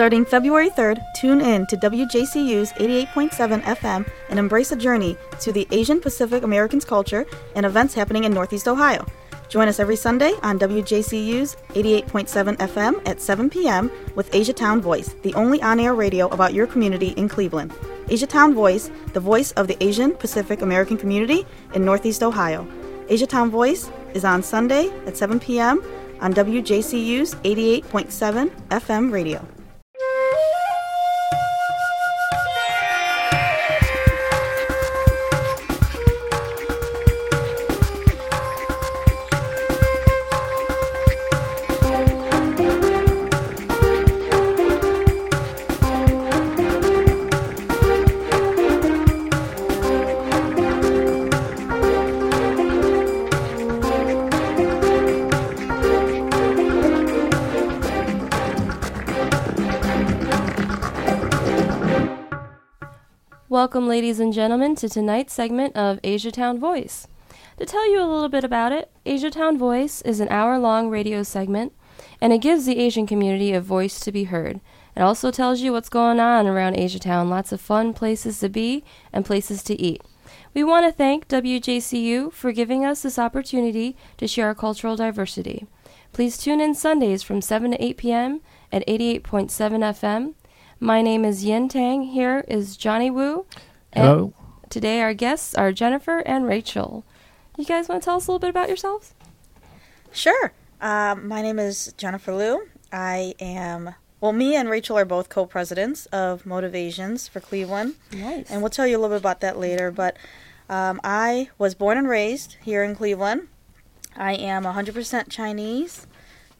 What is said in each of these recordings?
Starting February 3rd, tune in to WJCU's 88.7 FM and embrace a journey to the Asian Pacific Americans culture and events happening in Northeast Ohio. Join us every Sunday on WJCU's 88.7 FM at 7 p.m. with Asia Town Voice, the only on air radio about your community in Cleveland. Asia Town Voice, the voice of the Asian Pacific American community in Northeast Ohio. Asia Town Voice is on Sunday at 7 p.m. on WJCU's 88.7 FM radio. Ladies and gentlemen, to tonight's segment of Asiatown Voice. To tell you a little bit about it, Asiatown Voice is an hour long radio segment, and it gives the Asian community a voice to be heard. It also tells you what's going on around Asiatown lots of fun places to be and places to eat. We want to thank WJCU for giving us this opportunity to share our cultural diversity. Please tune in Sundays from 7 to 8 p.m. at 88.7 FM my name is Yin Tang. Here is Johnny Wu. Hello. today our guests are Jennifer and Rachel. You guys want to tell us a little bit about yourselves? Sure. Um, my name is Jennifer Liu. I am, well, me and Rachel are both co presidents of Motivations for Cleveland. Nice. And we'll tell you a little bit about that later. But um, I was born and raised here in Cleveland. I am 100% Chinese.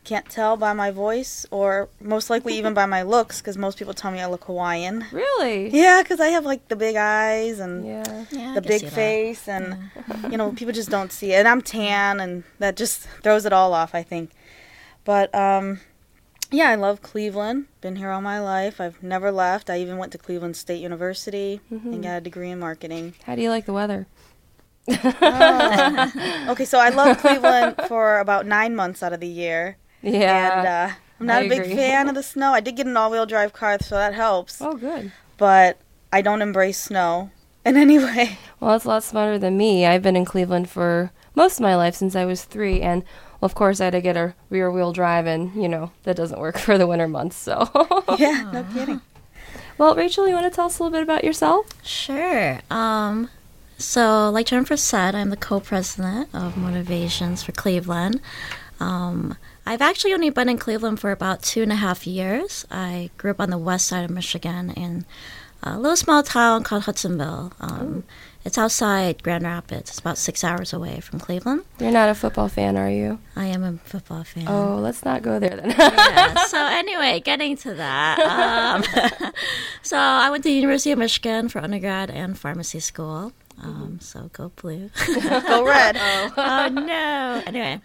Can't tell by my voice, or most likely even by my looks, because most people tell me I look Hawaiian. Really? Yeah, because I have like the big eyes and Yeah. Yeah, the big see that. face, and you know people just don't see it. And I'm tan, and that just throws it all off. I think. But um, yeah, I love Cleveland. Been here all my life. I've never left. I even went to Cleveland State University Mm-hmm. and got a degree in marketing. How do you like the weather? Oh. okay, so I love Cleveland for about nine months out of the year. Yeah. And uh, I'm not I a big agree. fan of the snow. I did get an all-wheel drive car, so that helps. oh, good. But I don't embrace snow in any way. Well, it's a lot smarter than me. I've been in Cleveland for most of my life since I was three, and well, of course, I had to get a rear wheel drive, and you know that doesn't work for the winter months. So, yeah, no kidding. well, Rachel, you want to tell us a little bit about yourself? Sure. Um, so, like Jennifer said, I'm the co-president of Motivations for Cleveland. Um, I've actually only been in Cleveland for about two and a half years. I grew up on the west side of Michigan in a little small town called Hudsonville. Um, it's outside Grand Rapids. It's about six hours away from Cleveland. You're not a football fan, are you? I am a football fan. Oh, let's not go there then. yeah. So anyway, getting to that. Um, so I went to the University of Michigan for undergrad and pharmacy school. Um, so go blue. Go red. oh no. Anyway.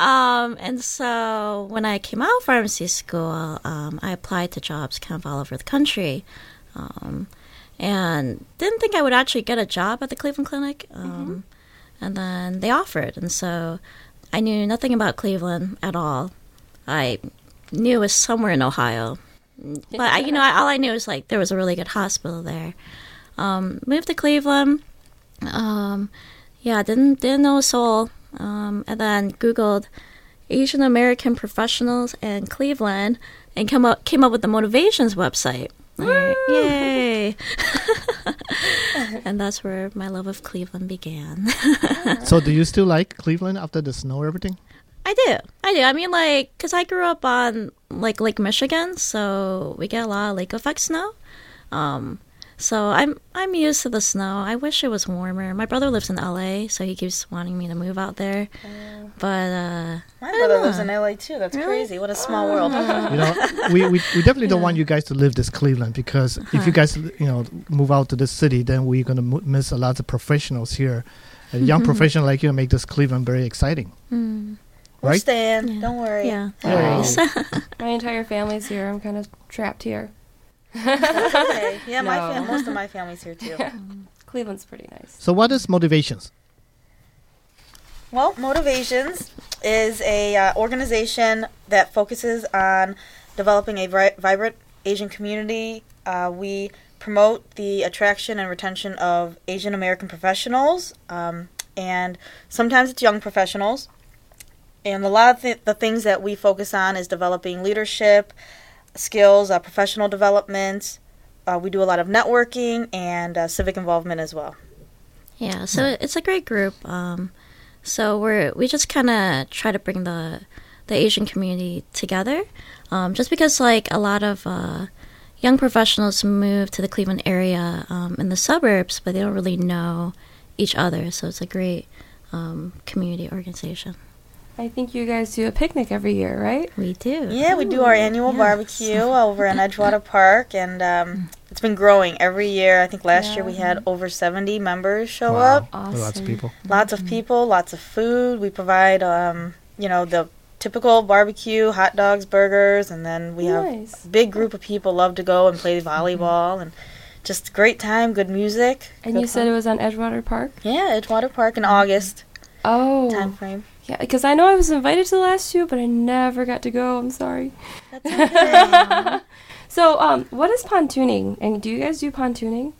Um, and so when I came out of pharmacy school, um, I applied to jobs kind of all over the country. Um, and didn't think I would actually get a job at the Cleveland Clinic. Um, And then they offered. And so I knew nothing about Cleveland at all. I knew it was somewhere in Ohio. But, I, you know, all I knew was like there was a really good hospital there. Um, moved to Cleveland. Um, yeah, didn't didn't know a soul. Um, and then Googled Asian American professionals in Cleveland and come up came up with the Motivations website. Like, Yay! and that's where my love of Cleveland began. So, do you still like Cleveland after the snow, and everything? I do. I do. I mean, like, because I grew up on, like, Lake Michigan, so we get a lot of lake effect snow. Um, so I'm I'm used to the snow. I wish it was warmer. My brother lives in LA, so he keeps wanting me to move out there. But uh, My brother lives in LA too. That's crazy. What a small world. You know, we, we, we definitely don't want you guys to live this Cleveland because if you guys, you know, move out to this city, then we're going to m- miss a lot of professionals here. A young professional like you make this Cleveland very exciting, mm, We'll right? stand. Yeah. Don't worry. yeah, no My entire family's here. I'm kind of trapped here. That's okay. Yeah, my No. fam- most of my family's here too. Cleveland's pretty nice. So, what is motivations? Well, Motivations is a uh, organization that focuses on developing a vi- vibrant Asian community. Uh, we promote the attraction and retention of Asian American professionals, um, and sometimes it's young professionals. And a lot of th- the things that we focus on is developing leadership skills, uh, professional development. Uh, we do a lot of networking and uh, civic involvement as well. Yeah, so it's a great group. Um, so we're we just kind of try to bring the the Asian community together, um, just because like a lot of uh, young professionals move to the Cleveland area um, in the suburbs, but they don't really know each other. So it's a great um, community organization. I think you guys do a picnic every year, right? We do. Yeah, we do our annual yes. barbecue over in Edgewater Park, and um, it's been growing every year. I think last year we had over 70 members show Wow. up. Awesome. Lots of people. Lots of people, lots of food. We provide, um, you know, the typical barbecue, hot dogs, burgers, and then we have a big group of people love to go and play volleyball and just great time, good music. And good you said it was on Edgewater Park? yeah, Edgewater Park in August Oh. time frame. Yeah, because I know I was invited to the last two, but I never got to go. I'm sorry. That's okay. So, um, what is pontooning? And do you guys do pontooning?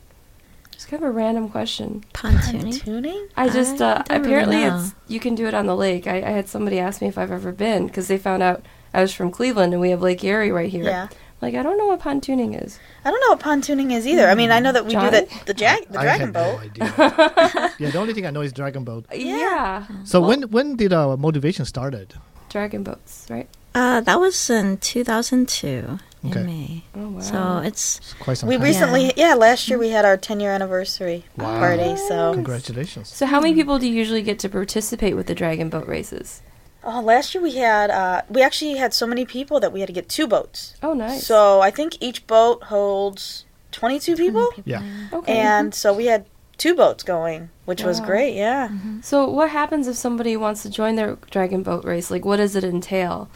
Just kind of a random question. Pontooning. Tuning? I just I uh, don't really apparently know. it's you can do it on the lake. I, I had somebody ask me if I've ever been because they found out I was from Cleveland and we have Lake Erie right here. Yeah. Like I don't know what pontooning is. I don't know what pontooning is either. I mean, I know that we Johnny? do that the, jag- the I dragon had boat. no idea. yeah, the only thing I know is dragon boat. Yeah. So Well- when when did uh, motivation started? Dragon boats, right? Uh, that was in 2002 Okay. in May. Oh wow. So it's It's quite some We time. recently, yeah. last year we had our 10 year anniversary Wow. party. So, Congratulations. so how many people do you usually get to participate with the dragon boat races? Oh, last year we had, uh, we actually had so many people that we had to get two boats. Oh, nice. So I think each boat holds 22 people. Yeah. okay. And so we had two boats going, which was great. Yeah. so what happens if somebody wants to join their dragon boat race? Like, what does it entail?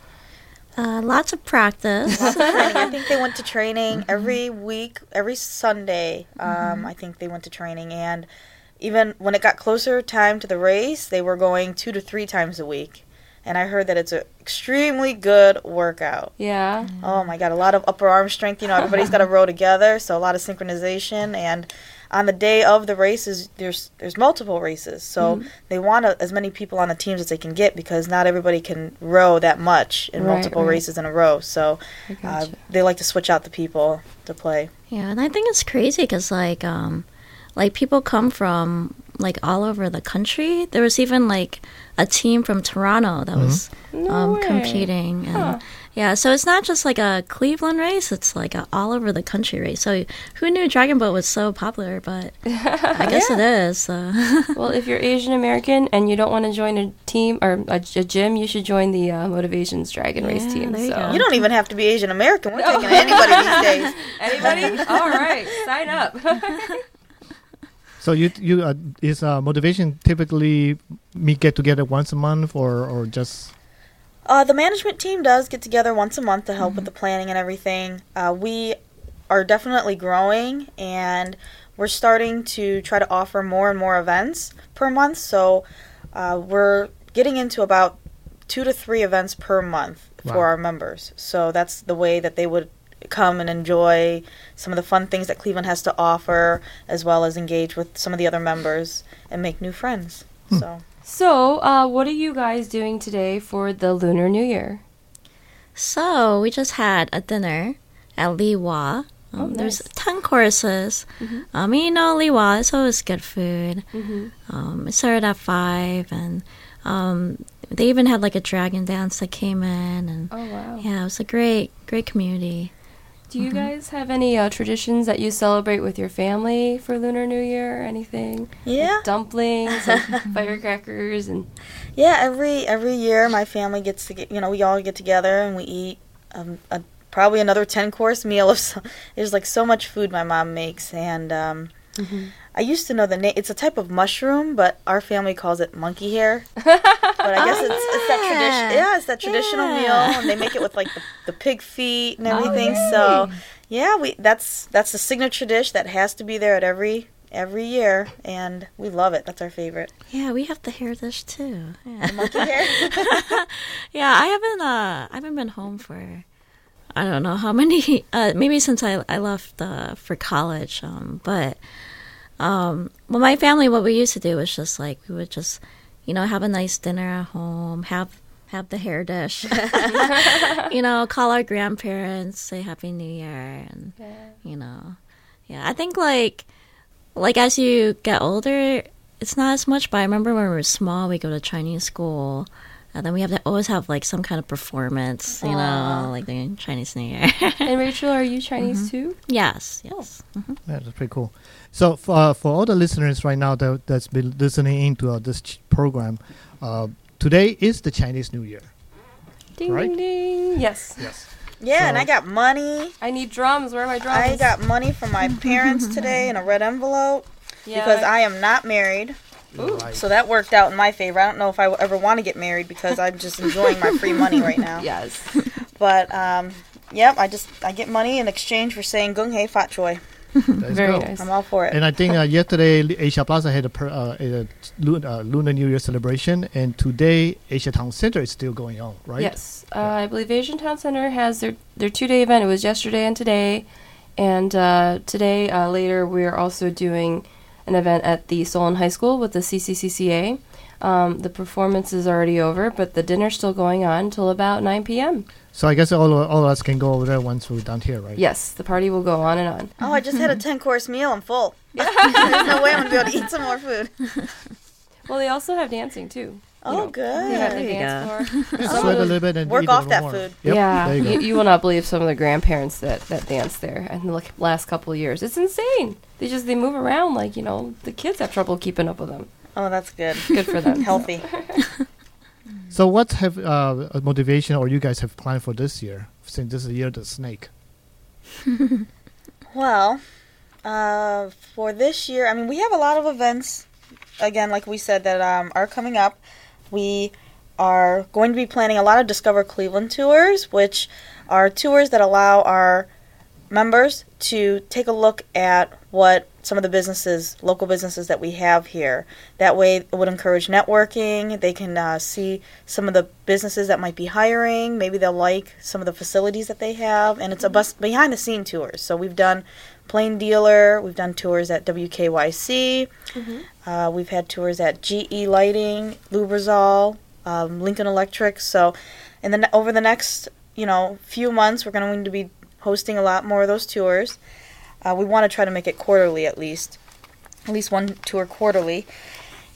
uh, lots of practice. Lots of training. I think they went to training every week, every Sunday. Um, I think they went to training, and even when it got closer time to the race, they were going two to three times a week. And I heard that it's an extremely good workout. Yeah. Oh my god, a lot of upper arm strength. You know, everybody's got to row together, so a lot of synchronization. And on the day of the races, there's there's multiple races, so they want a, as many people on the teams as they can get because not everybody can row that much in Right, multiple right. races in a row. So I uh, they like to switch out the people to play. Yeah, and I think it's crazy because like um, like people come from like all over the country. There was even like a team from Toronto that was No um, way. competing, and Huh. yeah, so it's not just like a Cleveland race; it's like a all over the country race. So who knew Dragon Boat was so popular? But I guess it is. So. Well, if you're Asian American and you don't want to join a team or a, a gym, you should join the uh, Motivations Dragon Race team. there you so. go. You don't even have to be Asian American. We're taking anybody these days. Anybody? All right, sign up. So you you uh, is uh, motivation typically me get together once a month or or just Uh, the management team does get together once a month to help with the planning and everything. Uh, we are definitely growing, and we're starting to try to offer more and more events per month. So uh, we're getting into about two to three events per month for our members. So that's the way that they would come and enjoy some of the fun things that Cleveland has to offer, as well as engage with some of the other members and make new friends. So. so, uh, what are you guys doing today for the Lunar New Year? So we just had a dinner at Li Wah. Um, Oh, There's ten courses. Mhm. Um, you know, Li Wah is always good food. Mm-hmm. Um, it started at five, and um, they even had like a dragon dance that came in, and Oh wow. yeah, it was a great, great community. Do you guys have any uh, traditions that you celebrate with your family for Lunar New Year or anything? Yeah. Like dumplings and firecrackers and Yeah, every every year my family gets to get you know we all get together and we eat um, a, probably another ten course meal of so, there's like so much food my mom makes and um, I used to know the name. It's a type of mushroom, but our family calls it monkey hair. But I guess Oh, it's, it's that tradition. yeah. Yeah, it's that traditional Yeah. meal, and they make it with like the, the pig feet and Oh, everything. yay. so yeah, we that's that's the signature dish that has to be there at every every year, and we love it. That's our favorite. Yeah, we have the hair dish too. Yeah. Monkey hair. yeah, I haven't uh I haven't been home for I don't know how many. Uh, maybe since I I left uh, for college, um, but um, well, my family, what we used to do was just like we would just, you know, have a nice dinner at home, have have the hair dish, you know, call our grandparents, say Happy New Year, and you know, yeah. I think like like as you get older, it's not as much. But I remember when we were small, we go to Chinese school. And then we have to always have like some kind of performance, you know, like the Chinese New Year. And Rachel, are you Chinese too? yes, yes. Yeah, that's pretty cool. So for uh, for all the listeners right now that that's been listening into uh, this ch- program, uh, today is the Chinese New Year. Ding Right? ding ding. Yes. Yes. Yeah, and I got money. I need drums. Where are my drums? I got money from my parents today in a red envelope yeah. because I am not married. Ooh. Right. So that worked out in my favor. I don't know if I will ever want to get married because I'm just enjoying my free money right now. Yes. But um, yep, I just I get money in exchange for saying Gung Hei Fat Choi. Let's Very go. nice. I'm all for it. And I think uh, yesterday Asia Plaza had a, per, uh, a Lu- uh, Lunar New Year celebration, and today Asia Town Center is still going on, right? Yes. Uh, I believe Asian Town Center has their their two day event. It was yesterday and today, and uh, today uh, later we're also doing an event at the Solon High School with the CCCCA. Um, the performance is already over, but the dinner's still going on until about 9 p.m. So I guess all of, all of us can go over there once we're done here, right? Yes, the party will go on and on. oh, I just had a ten course meal. I'm full. There's no way I'm gonna be able to eat some more food. Well, they also have dancing too. Oh, know, They good. have the There you dance floor. Just Some sweat a little bit and Work eat off that more. food. Yep, yeah, you you, you will not believe some of the grandparents that that dance there in the last couple of years. It's insane. They just they move around like you know the kids have trouble keeping up with them. Oh, that's good. Good for them. Healthy. So what have uh, a motivation or you guys have planned for this year? Since this is the year of the snake. Well, uh, for this year, I mean, we have a lot of events. Again, like we said, that um, are coming up. We are going to be planning a lot of Discover Cleveland tours, which are tours that allow our members to take a look at what some of the businesses, local businesses that we have here. That way, it would encourage networking. They can uh, see some of the businesses that might be hiring. Maybe they'll like some of the facilities that they have, and it's a bus behind the scene tours. So we've done Plain Dealer, we've done tours at WKYC, uh, we've had tours at GE Lighting, Lubrizol, um, Lincoln Electric. So, and then over the next you know few months, we're going to be hosting a lot more of those tours. Uh, we want to try to make it quarterly at least, at least one tour quarterly.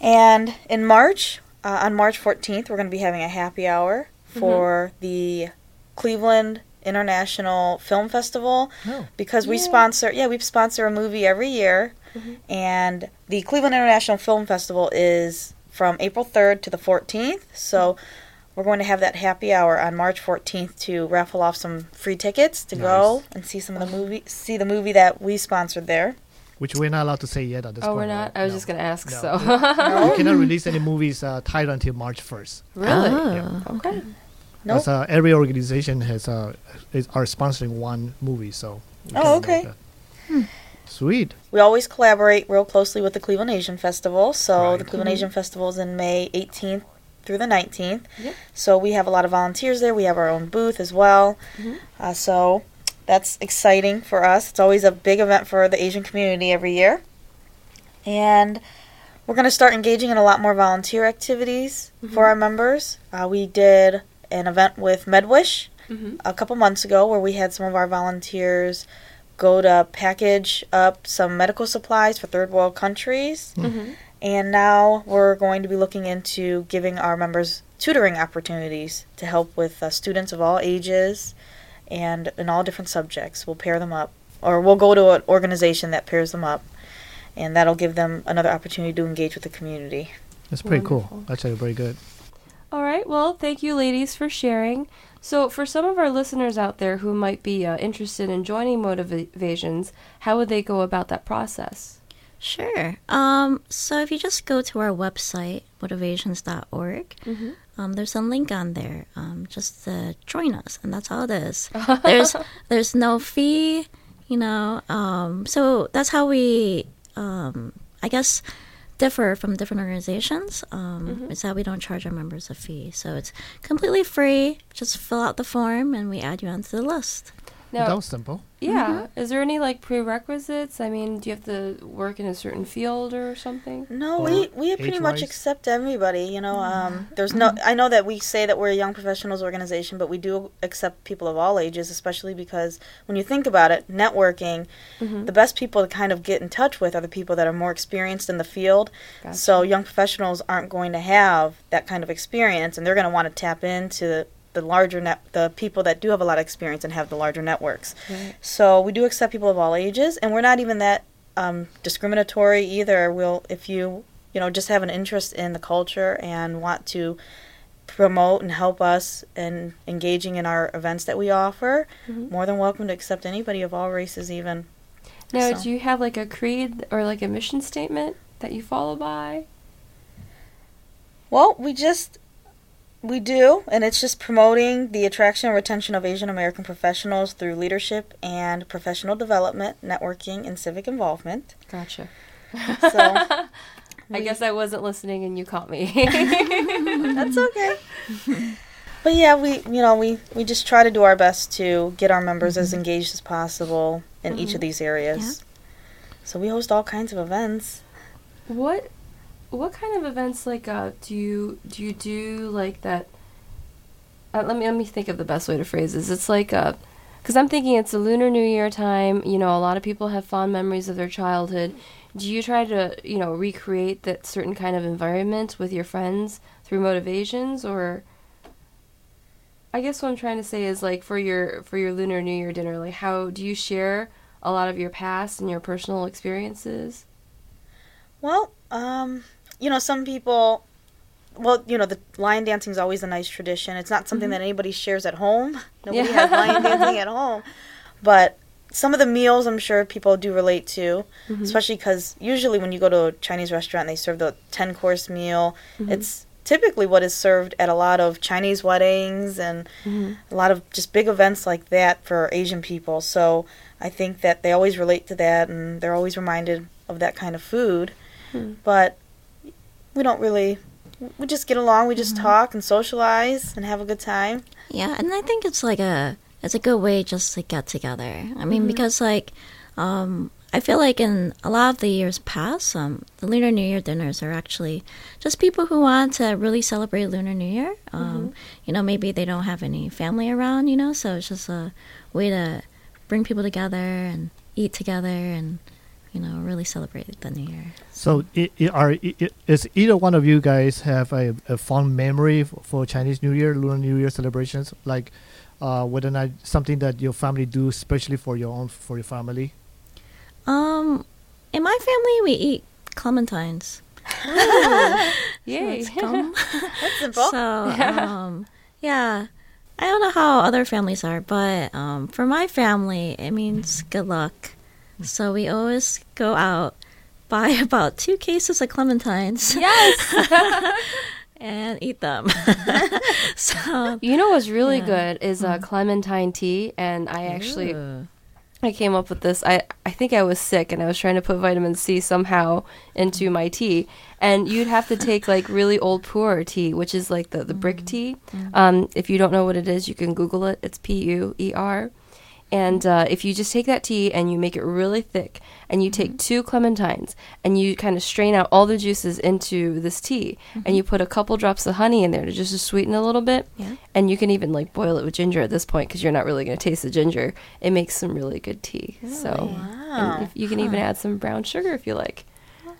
And in March, uh, on March 14th, we're going to be having a happy hour for the Cleveland International Film Festival Oh. because we Yeah. sponsor yeah we sponsor a movie every year and the cleveland international film festival is from april 3rd to the 14th so we're going to have that happy hour on march 14th to raffle off some free tickets to go and see some of the movie see the movie that we sponsored there Which we're not allowed to say yet at this Oh, point. we're not. right? I was No. just gonna ask. No. So We cannot release any movies uh, titled until March 1st. really, Oh. okay. Nope. As, uh, every organization has uh, is, are sponsoring one movie, so. Oh, okay. note. Sweet. we always collaborate real closely with the cleveland asian festival so Right. the cleveland asian festival is in may 18th through the 19th Yep. so we have a lot of volunteers there we have our own booth as well Mhm. Uh, so that's exciting for us. It's always a big event for the Asian community every year. And we're going to start engaging in a lot more volunteer activities for our members. Uh, we did an event with MedWish hmm a couple months ago where we had some of our volunteers go to package up some medical supplies for third world countries. hmm And now we're going to be looking into giving our members tutoring opportunities to help with uh, students of all ages and in all different subjects. We'll pair them up, or we'll go to an organization that pairs them up, and that'll give them another opportunity to engage with the community. That's pretty Wonderful. cool. Actually, pretty good. All right. Well, thank you, ladies, for sharing. So, for some of our listeners out there who might be uh, interested in joining Motivations, how would they go about that process? Sure. Um, so if you just go to our website, motivations.org, Mhm. um, there's a link on there. Um, just to join us, and that's all it is. there's there's no fee, you know. Um, so that's how we, um, I guess, differ from different organizations um, Mhm. is that we don't charge our members a fee. So it's completely free. Just fill out the form and we add you onto the list. Now, that was simple. yeah. Is there any like prerequisites? I mean, do you have to work in a certain field or something? No, Or we we pretty much age-wise? accept everybody. You know, um, there's no. I know that we say that we're a young professionals organization, but we do accept people of all ages, especially because when you think about it, networking, Mm-hmm. the best people to kind of get in touch with are the people that are more experienced in the field. So young professionals aren't going to have that kind of experience, and they're going to want to tap into the larger net, the people that do have a lot of experience and have the larger networks. Right. So we do accept people of all ages, and we're not even that um, discriminatory either. We'll, if you, you know, just have an interest in the culture and want to promote and help us in engaging in our events that we offer, Mhm. more than welcome to accept anybody of all races, even. Now, So- do you have like a creed or like a mission statement that you follow by? Well, we just we do, and it's just promoting the attraction and retention of Asian American professionals through leadership and professional development, networking, and civic involvement. Gotcha. So I guess I wasn't listening and you caught me. That's okay. but yeah, we you know we we just try to do our best to get our members as mm-hmm. engaged as possible in each of mm-hmm. these areas. So we host all kinds of events. What what kind of events like uh do you do you do like that uh, let me let me think of the best way to phrase this. It's like uh cuz I'm thinking it's a lunar new year time, you know, a lot of people have fond memories of their childhood. Do you try to, you know, recreate that certain kind of environment with your friends through motivations or I guess what I'm trying to say is like for your for your lunar new year dinner, like how do you share a lot of your past and your personal experiences? Well, um, you know, some people. Well, you know, the lion dancing is always a nice tradition. It's not something Mhm. that anybody shares at home. Nobody Yeah. has lion dancing at home. But some of the meals, I'm sure people do relate to, Mhm. especially because usually when you go to a Chinese restaurant, they serve the 10 course meal. Mhm. It's typically what is served at a lot of Chinese weddings and Mhm. a lot of just big events like that for Asian people. So I think that they always relate to that and they're always reminded of that kind of food. Hmm. But we don't really, we just get along, we just talk and socialize and have a good time. Yeah, and I think it's like a it's a good way just to get together. I mean, because like um, I feel like in a lot of the years past, um, the Lunar New Year dinners are actually just people who want to really celebrate Lunar New Year. Um, You know, maybe they don't have any family around, you know, so it's just a way to bring people together and eat together and you know really celebrate the New Year. So, i i are i- is either one of you guys have a, a fond memory f- for Chinese New Year, Lunar New Year celebrations? Like, uh, whether or not something that your family do, especially for your own for your family. Um, in my family, we eat clementines. Yay. So. That's simple. So, um, yeah. I don't know how other families are, but um, for my family, it means good luck. So we always go out, buy about two cases of clementines, yes. and eat them. so, You know what's really Yeah. good is uh, clementine tea, and I actually Ooh. I came up with this. I I think I was sick, and I was trying to put vitamin C somehow into my tea, and you'd have to take like really old pu'er tea, which is like the the brick tea. Um, if you don't know what it is, you can Google it. It's P U E R. And uh, if you just take that tea and you make it really thick, and you take two clementines and you kind of strain out all the juices into this tea, and you put a couple drops of honey in there to just to sweeten a little bit, Yeah. and you can even like boil it with ginger at this point because you're not really going to taste the ginger. It makes some really good tea. So and Wow. if you can even add some brown sugar if you like,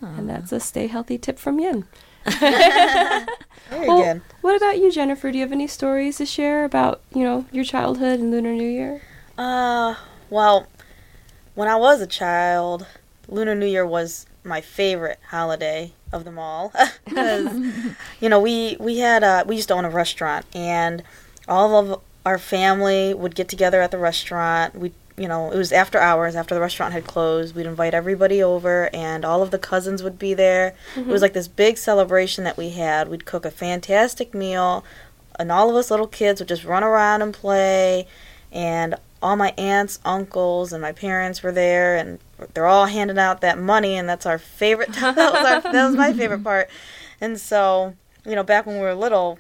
and that's a stay healthy tip from Yin. Very Well, good. What about you, Jennifer? Do you have any stories to share about you know your childhood and Lunar New Year? Uh, well, when I was a child, Lunar New Year was my favorite holiday of them all. you know, we we had uh, we used to own a restaurant, and all of our family would get together at the restaurant. We, you know, it was after hours, after the restaurant had closed. We'd invite everybody over, and all of the cousins would be there. It was like this big celebration that we had. We'd cook a fantastic meal, and all of us little kids would just run around and play. And all my aunts, uncles, and my parents were there, and they're all handing out that money, and that's our favorite. that was our, that was my favorite part. And so, you know, back when we were little,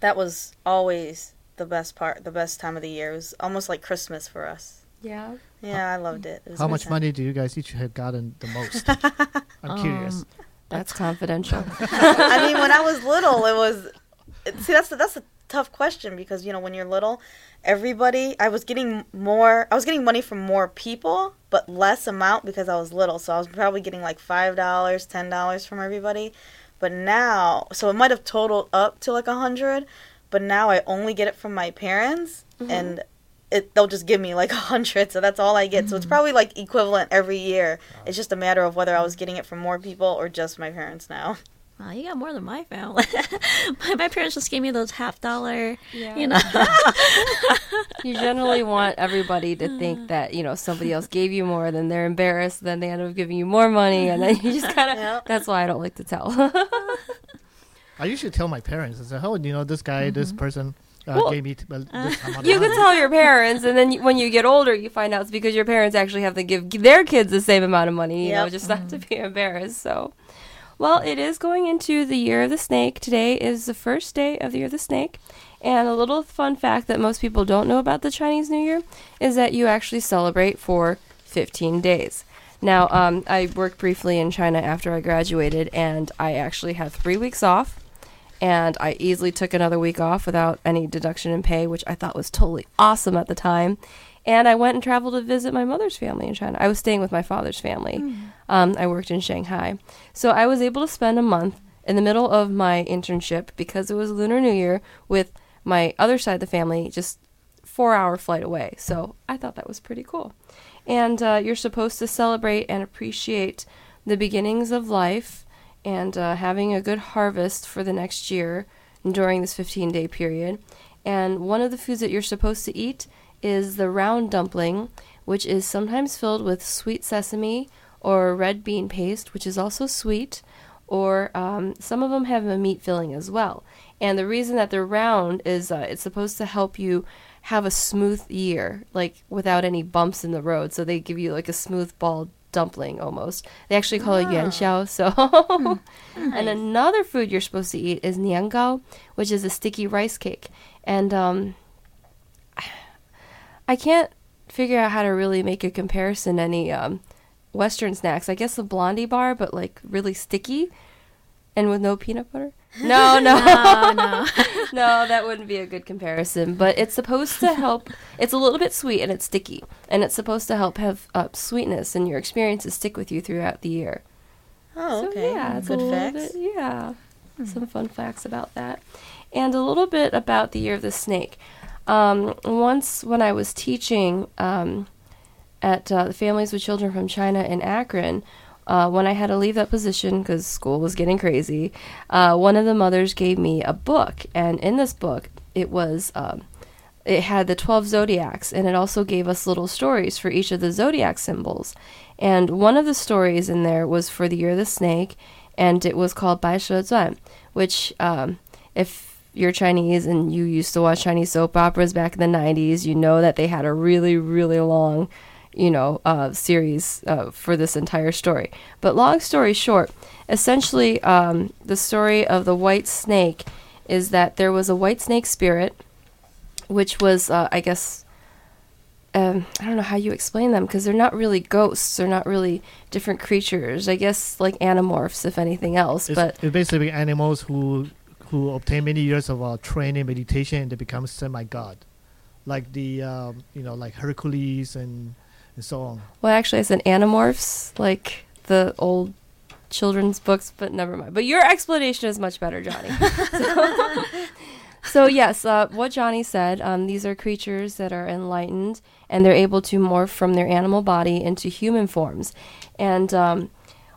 that was always the best part, the best time of the year. It was almost like Christmas for us. Yeah. Yeah, I loved it. it How much time. money do you guys each have gotten the most? I'm curious. Um, That's confidential. I mean, when I was little, it was. See, that's the, that's a tough question because you know when you're little, everybody. I was getting more. I was getting money from more people, but less amount because I was little. So I was probably getting like five dollars, ten dollars from everybody. But now, so it might have totaled up to like a hundred, but now I only get it from my parents, mm-hmm. and it they'll just give me like a hundred. So that's all I get. So it's mm-hmm. probably like equivalent every year. It's just a matter of whether I was getting it from more people or just my parents now. Wow, you got more than my family. my, my parents just gave me those half dollar, Yeah. you know. You generally want everybody to think that, you know, somebody else gave you more, then they're embarrassed, then they end up giving you more money, and then you just kind of. Yep. That's why I don't like to tell. I usually tell my parents. I say, "Oh, you know, this guy, this person uh, Well, gave me t- uh, this you can tell your parents, and then you, when you get older, you find out it's because your parents actually have to give their kids the same amount of money, you know, Yep. just not to be embarrassed. So, well, it is going into the year of the snake. Today is the first day of the year of the snake. And a little fun fact that most people don't know about the Chinese New Year is that you actually celebrate for 15 days. Now, um, I worked briefly in China after I graduated, and I actually had three weeks off and I easily took another week off without any deduction in pay, which I thought was totally awesome at the time. And I went and traveled to visit my mother's family in China. I was staying with my father's family. Um, I worked in Shanghai. So I was able to spend a month in the middle of my internship because it was Lunar New Year with my other side of the family, just four hour flight away. So I thought that was pretty cool. And uh, you're supposed to celebrate and appreciate the beginnings of life and uh, having a good harvest for the next year during this 15 day period. And one of the foods that you're supposed to eat is the round dumpling, which is sometimes filled with sweet sesame or red bean paste, which is also sweet, or um, some of them have a meat filling as well. And the reason that they're round is uh, it's supposed to help you have a smooth year, like without any bumps in the road. So they give you like a smooth ball dumpling almost. They actually call it yuan xiao. So, and another food you're supposed to eat is niangao, which is a sticky rice cake. And um, I can't figure out how to really make a comparison any um, Western snacks. I guess the Blondie bar, but like really sticky and with no peanut butter. No, no, no, no. no, that wouldn't be a good comparison. But it's supposed to help. It's a little bit sweet and it's sticky, and it's supposed to help have uh, sweetness and your experiences stick with you throughout the year. Oh, So, okay. yeah, it's Good facts. bit. Yeah, some fun facts about that, and a little bit about the year of the snake. Um, once, when I was teaching um, at uh, the Families with Children from China in Akron, uh, when I had to leave that position because school was getting crazy, uh, one of the mothers gave me a book, and in this book, it was. Um, it had the 12 zodiacs and it also gave us little stories for each of the zodiac symbols. And one of the stories in there was for the year of the snake and it was called Bai She Zhuan, which, um, if you're Chinese and you used to watch Chinese soap operas back in the 90s, you know that they had a really, really long, you know, uh, series uh, for this entire story. But long story short, essentially, um, the story of the white snake is that there was a white snake spirit which was, uh, I guess, um, I don't know how you explain them because they're not really ghosts. They're not really different creatures. I guess like animorphs, if anything else. It's, but it's basically animals who who obtain many years of uh, training meditation and they become semi god, like the um, you know like Hercules and, and so on. well, actually, it's an animorphs, like the old children's books. But never mind. But your explanation is much better, Johnny. so, so, yes, uh, what Johnny said. Um, these are creatures that are enlightened and they're able to morph from their animal body into human forms. And um,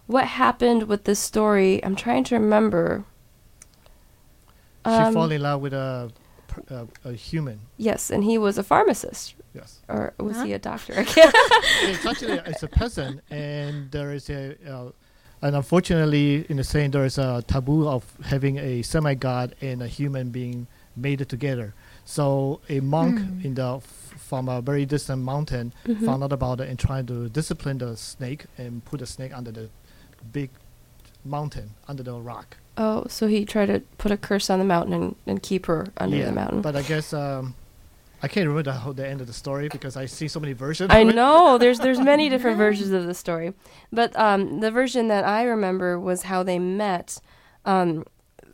what happened with this story? I'm trying to remember. She Um, fall in love with a a, a human. Yes, and he was a pharmacist, Yes, or was Huh? he a doctor? It's actually it's a peasant, and there is a. Uh, and unfortunately, in the saying, there is a taboo of having a semi god and a human being made together. So a monk Hmm. in the f- from a very distant mountain Mhm. found out about it and tried to discipline the snake and put the snake under the big mountain under the rock. Oh, so he tried to put a curse on the mountain and, and keep her under yeah, the mountain. But I guess um, I can't remember the, whole, the end of the story because I see so many versions. I of it. know there's there's many different versions of the story, but um, the version that I remember was how they met. Um,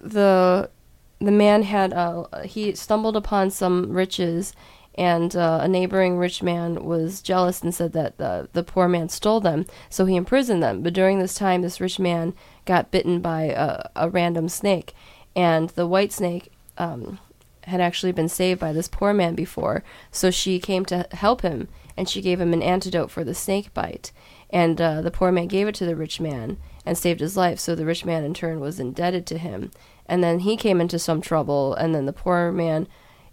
the the man had uh, he stumbled upon some riches, and uh, a neighboring rich man was jealous and said that the the poor man stole them, so he imprisoned them. But during this time, this rich man got bitten by a, a random snake, and the white snake. Um, had actually been saved by this poor man before, so she came to help him, and she gave him an antidote for the snake bite. And uh, the poor man gave it to the rich man and saved his life, so the rich man in turn was indebted to him. And then he came into some trouble, and then the poor man,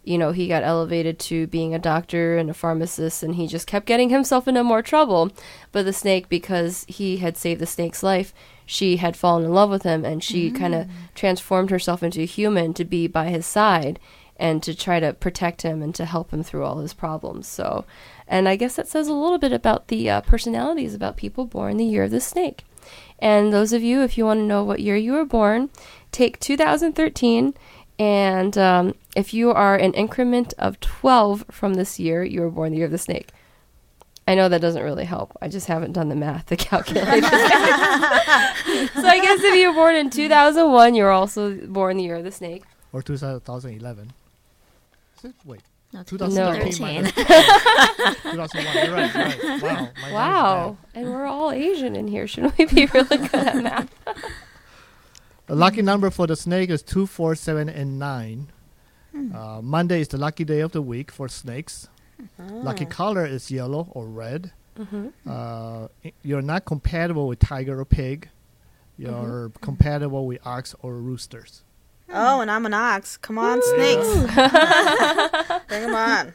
you know, he got elevated to being a doctor and a pharmacist, and he just kept getting himself into more trouble. But the snake, because he had saved the snake's life, she had fallen in love with him, and she kind of transformed herself into a human to be by his side and to try to protect him and to help him through all his problems. So, and I guess that says a little bit about the uh, personalities about people born the year of the snake. And those of you, if you want to know what year you were born, take 2013, and um, if you are an increment of 12 from this year, you were born the year of the snake. I know that doesn't really help. I just haven't done the math to calculate so I guess if you were born in 2001, you're also born the year of the snake. Or 2011. Is it? Wait. No, 2013 2013. minus 2001. You're right. You're right. Wow. my Wow. And we're all Asian in here. Shouldn't we be really good at math? The lucky number for the snake is two, four, seven, and 9. Uh, Monday is the lucky day of the week for snakes. Lucky color is yellow or red. hmm Uh, i- you're not compatible with tiger or pig. You're compatible with ox or roosters. Oh, and I'm an ox. Come on, snakes. Bring them on.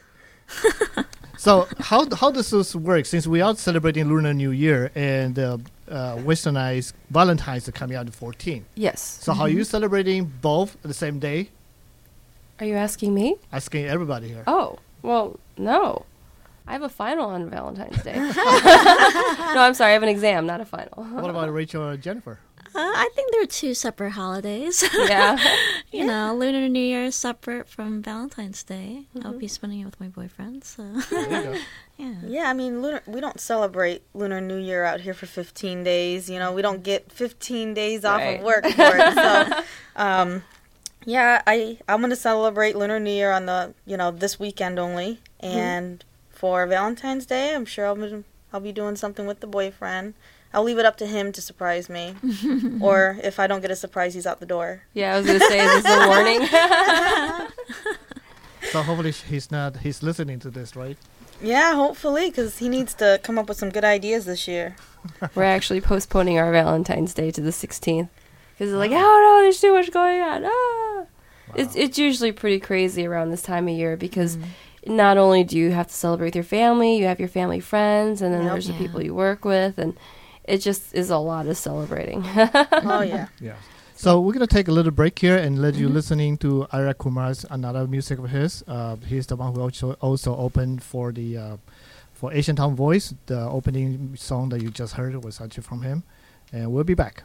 So how how does this work? Since we are celebrating Lunar New Year and uh, uh, Westernized Valentine's are coming out the 14th. Yes. So how are you celebrating both the same day? Are you asking me? Asking everybody here. Oh, well, no. I have a final on Valentine's Day. no, I'm sorry. I have an exam, not a final. What about Rachel or Jennifer? Uh, I think they're two separate holidays. yeah. you know, Lunar New Year is separate from Valentine's Day. I'll Mm-hmm. be spending it with my boyfriend. So There yeah. Yeah, I mean, lunar, we don't celebrate Lunar New Year out here for 15 days. You know, we don't get 15 days off Right. of work for it. So, um, yeah, I I'm gonna celebrate Lunar New Year on the you know this weekend only, and for Valentine's Day, I'm sure I'll be, I'll be doing something with the boyfriend. I'll leave it up to him to surprise me, or if I don't get a surprise, he's out the door. Yeah, I was going to say, this is this a warning? So hopefully he's not he's listening to this, right? Yeah, hopefully, because he needs to come up with some good ideas this year. We're actually postponing our Valentine's Day to the 16th. Because they're like, oh no, there's too much going on. Ah. It's, it's usually pretty crazy around this time of year because not only do you have to celebrate with your family, you have your family friends, and then Yep. there's the people you work with, and it just is a lot of celebrating. Oh yeah. Yeah. So we're gonna take a little break here and let you listening to Ira Kumar's another music of his. Uh, he's the one who also also opened for the uh, for Asian Town Voice. The opening song that you just heard was actually from him, and we'll be back.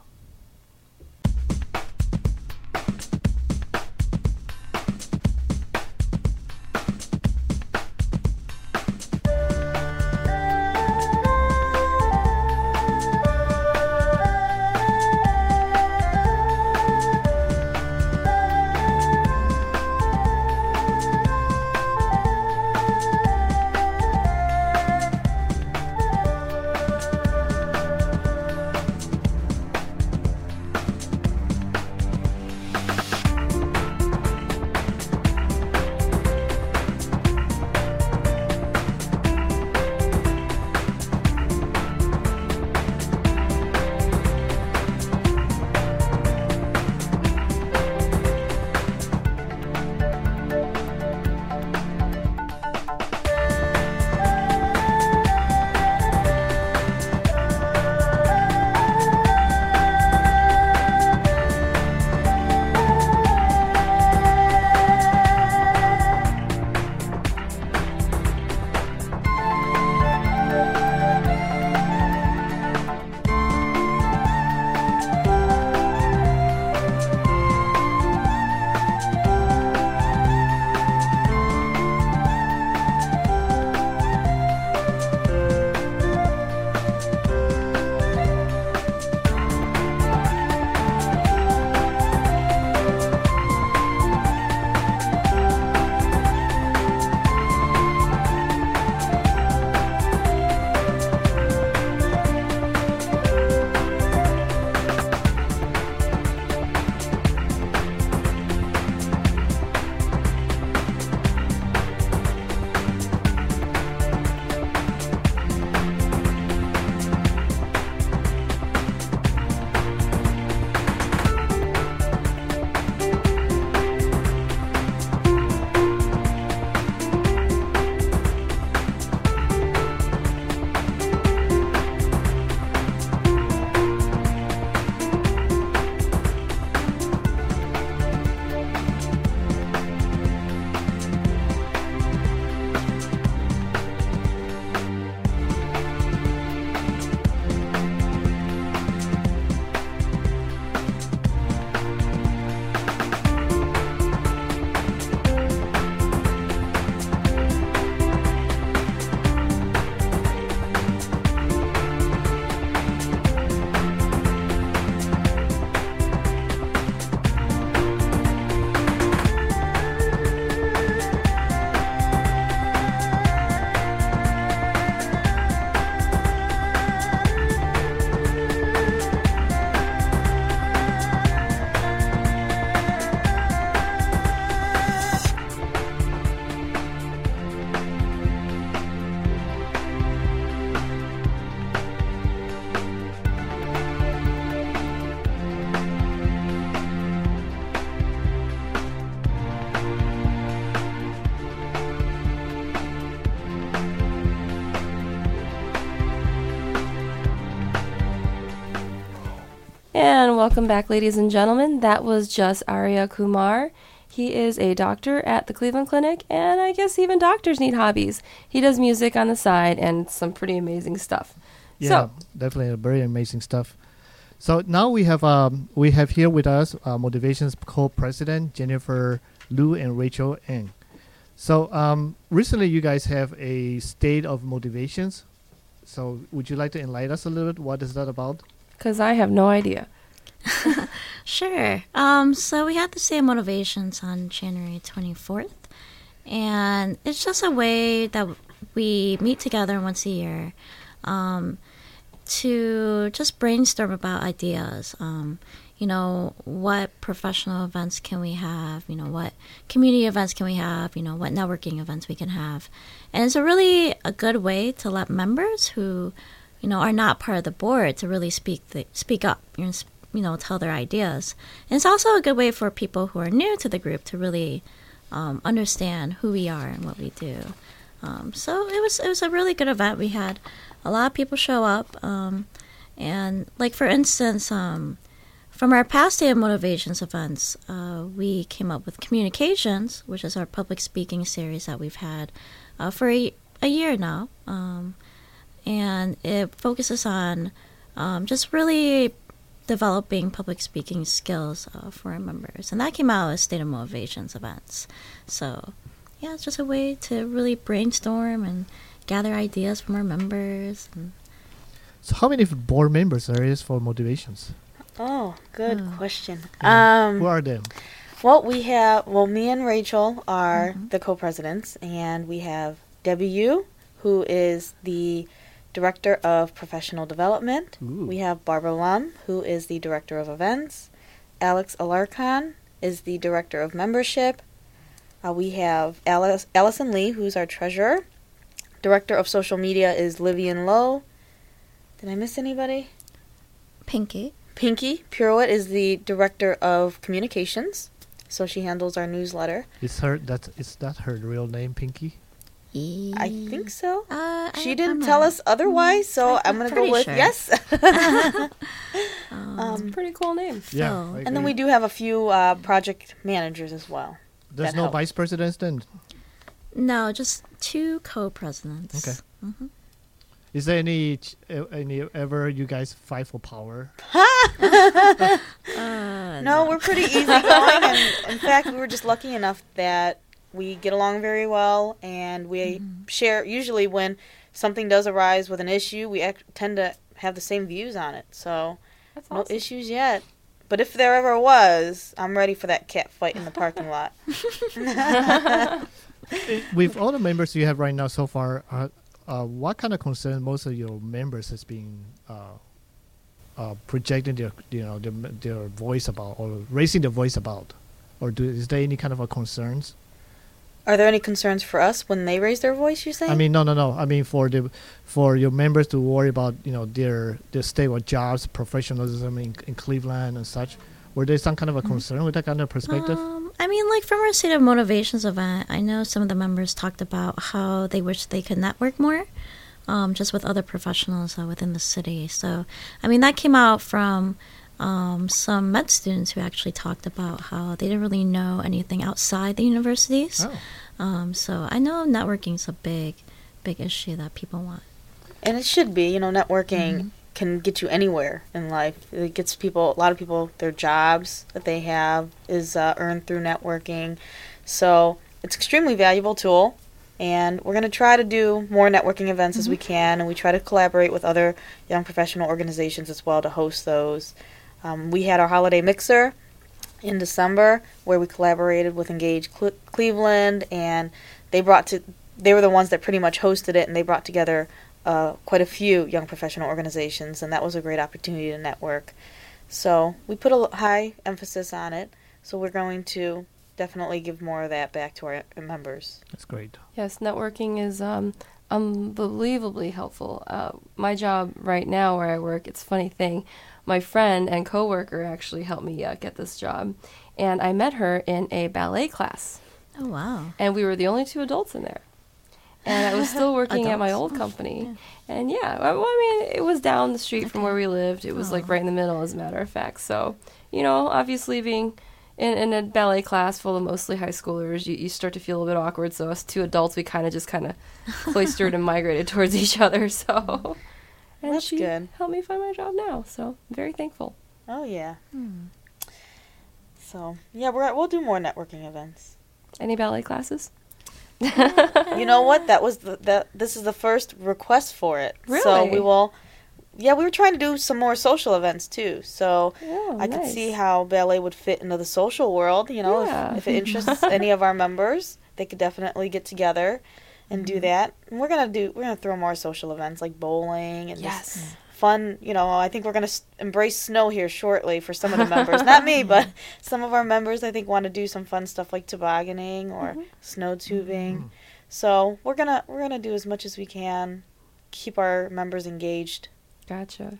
Welcome back, ladies and gentlemen. That was just Arya Kumar. He is a doctor at the Cleveland Clinic, and I guess even doctors need hobbies. He does music on the side and some pretty amazing stuff. Yeah, So, definitely very amazing stuff. So now we have um, we have here with us uh, Motivations co-president Jennifer Liu and Rachel Ng. So um, recently, you guys have a state of motivations. So would you like to enlighten us a little bit? What is that about? because I have no idea. Sure. Um, so we had the same motivations on January 24th. And it's just a way that we meet together once a year um, to just brainstorm about ideas. Um, you know, what professional events can we have? You know, what community events can we have? You know, what networking events we can have. And it's a really a good way to let members who, you know, are not part of the board to really speak the, speak up. You know, you know, tell their ideas. And it's also a good way for people who are new to the group to really um, understand who we are and what we do. Um, so it was it was a really good event. We had a lot of people show up, um, and like for instance, um, from our past day of motivations events, uh, we came up with communications, which is our public speaking series that we've had uh, for a, a year now, um, and it focuses on um, just really developing public speaking skills uh, for our members. And that came out as State of Motivations events. So, yeah, it's just a way to really brainstorm and gather ideas from our members. And So how many board members are there is for motivations? Oh, good Hmm. question. Who Um, are them? well, we have well, me and Rachel are Mhm. the co-presidents, and we have Debbie Yu, who is the director of professional development. Ooh. We have Barbara Lum, who is the director of events. Alex Alarcon is the director of membership. Uh, we have Alice, Allison Lee, who's our treasurer. Director of social media is Livian Lowe. Did I miss anybody? Pinky. Pinky Pirouette is the director of communications, so she handles our newsletter. Is her that is that her real name, Pinky? I think so. Uh, She I- didn't I'm tell not- us otherwise, so I- I'm I'm gonna go with sure. yes. Um, Um, Pretty cool name. Yeah, Phil. And then we do have a few uh, project managers as well. There's no helps. vice presidents then. no, just two co-presidents. Okay. hmm Is there any uh, any ever you guys fight for power? Uh, No, we're pretty easygoing, and in fact, we were just lucky enough that we get along very well, and we share. Usually, when something does arise with an issue, we ac- tend to have the same views on it. So That's no issues yet. But if there ever was, I'm ready for that cat fight in the parking lot. With all the members you have right now so far, uh, uh, what kind of concern most of your members has been uh, uh, projecting their you know their, their voice about or raising their voice about, or do is there any kind of a concerns? Are there any concerns for us when they raise their voice? You say? I mean, no, no, no. I mean, for the for your members to worry about, you know, their their state of jobs, professionalism in, in Cleveland and such. Were there some kind of a concern with that kind of perspective? Um, I mean, like from our State of Motivations event, I know some of the members talked about how they wish they could network more, um, just with other professionals uh, within the city. So, I mean, that came out from um, some med students who actually talked about how they didn't really know anything outside the universities. oh, Um, so I know networking is a big, big issue that people want. and it should be. You know, networking can get you anywhere in life. It gets people. A lot of people, their jobs that they have is uh, earned through networking. So it's extremely valuable tool. And we're going to try to do more networking events as we can, and we try to collaborate with other young professional organizations as well to host those. Um, we had our holiday mixer in December where we collaborated with Engage Cle- Cleveland, and they brought to they were the ones that pretty much hosted it, and they brought together uh, quite a few young professional organizations, and that was a great opportunity to network. So we put a l- high emphasis on it. So we're going to definitely give more of that back to our members. that's great. Yes, networking is um, unbelievably helpful. Uh, my job right now, where I work, it's a funny thing. My friend and coworker actually helped me uh, get this job, and I met her in a ballet class, Oh wow! and we were the only two adults in there. and I was still working at my old company. And yeah, I- well, I mean, it was down the street from where we lived. It was like right in the middle, as a matter of fact. So, you know, obviously being in, in a ballet class full of mostly high schoolers, you, you start to feel a little bit awkward. So us two adults, we kind of just kind of cloistered and migrated towards each other. So, and That's she good. helped me find my job now. So I'm very thankful. Oh yeah. Hmm. So yeah, we're we'll do more networking events. Any ballet classes? You know what? That was the that this is the first request for it. Really? So we will. Yeah, we were trying to do some more social events too. So Oh, I could see how ballet would fit into the social world. You know, Yeah. if, if it interests any of our members, they could definitely get together and Mm-hmm. do that. And we're gonna do we're gonna throw more social events like bowling and just Yes. fun. You know, I think we're gonna s- embrace snow here shortly for some of the members. Not me, but some of our members. I think want to do some fun stuff like tobogganing or Mm-hmm. snow tubing. So we're gonna we're gonna do as much as we can, keep our members engaged. Gotcha.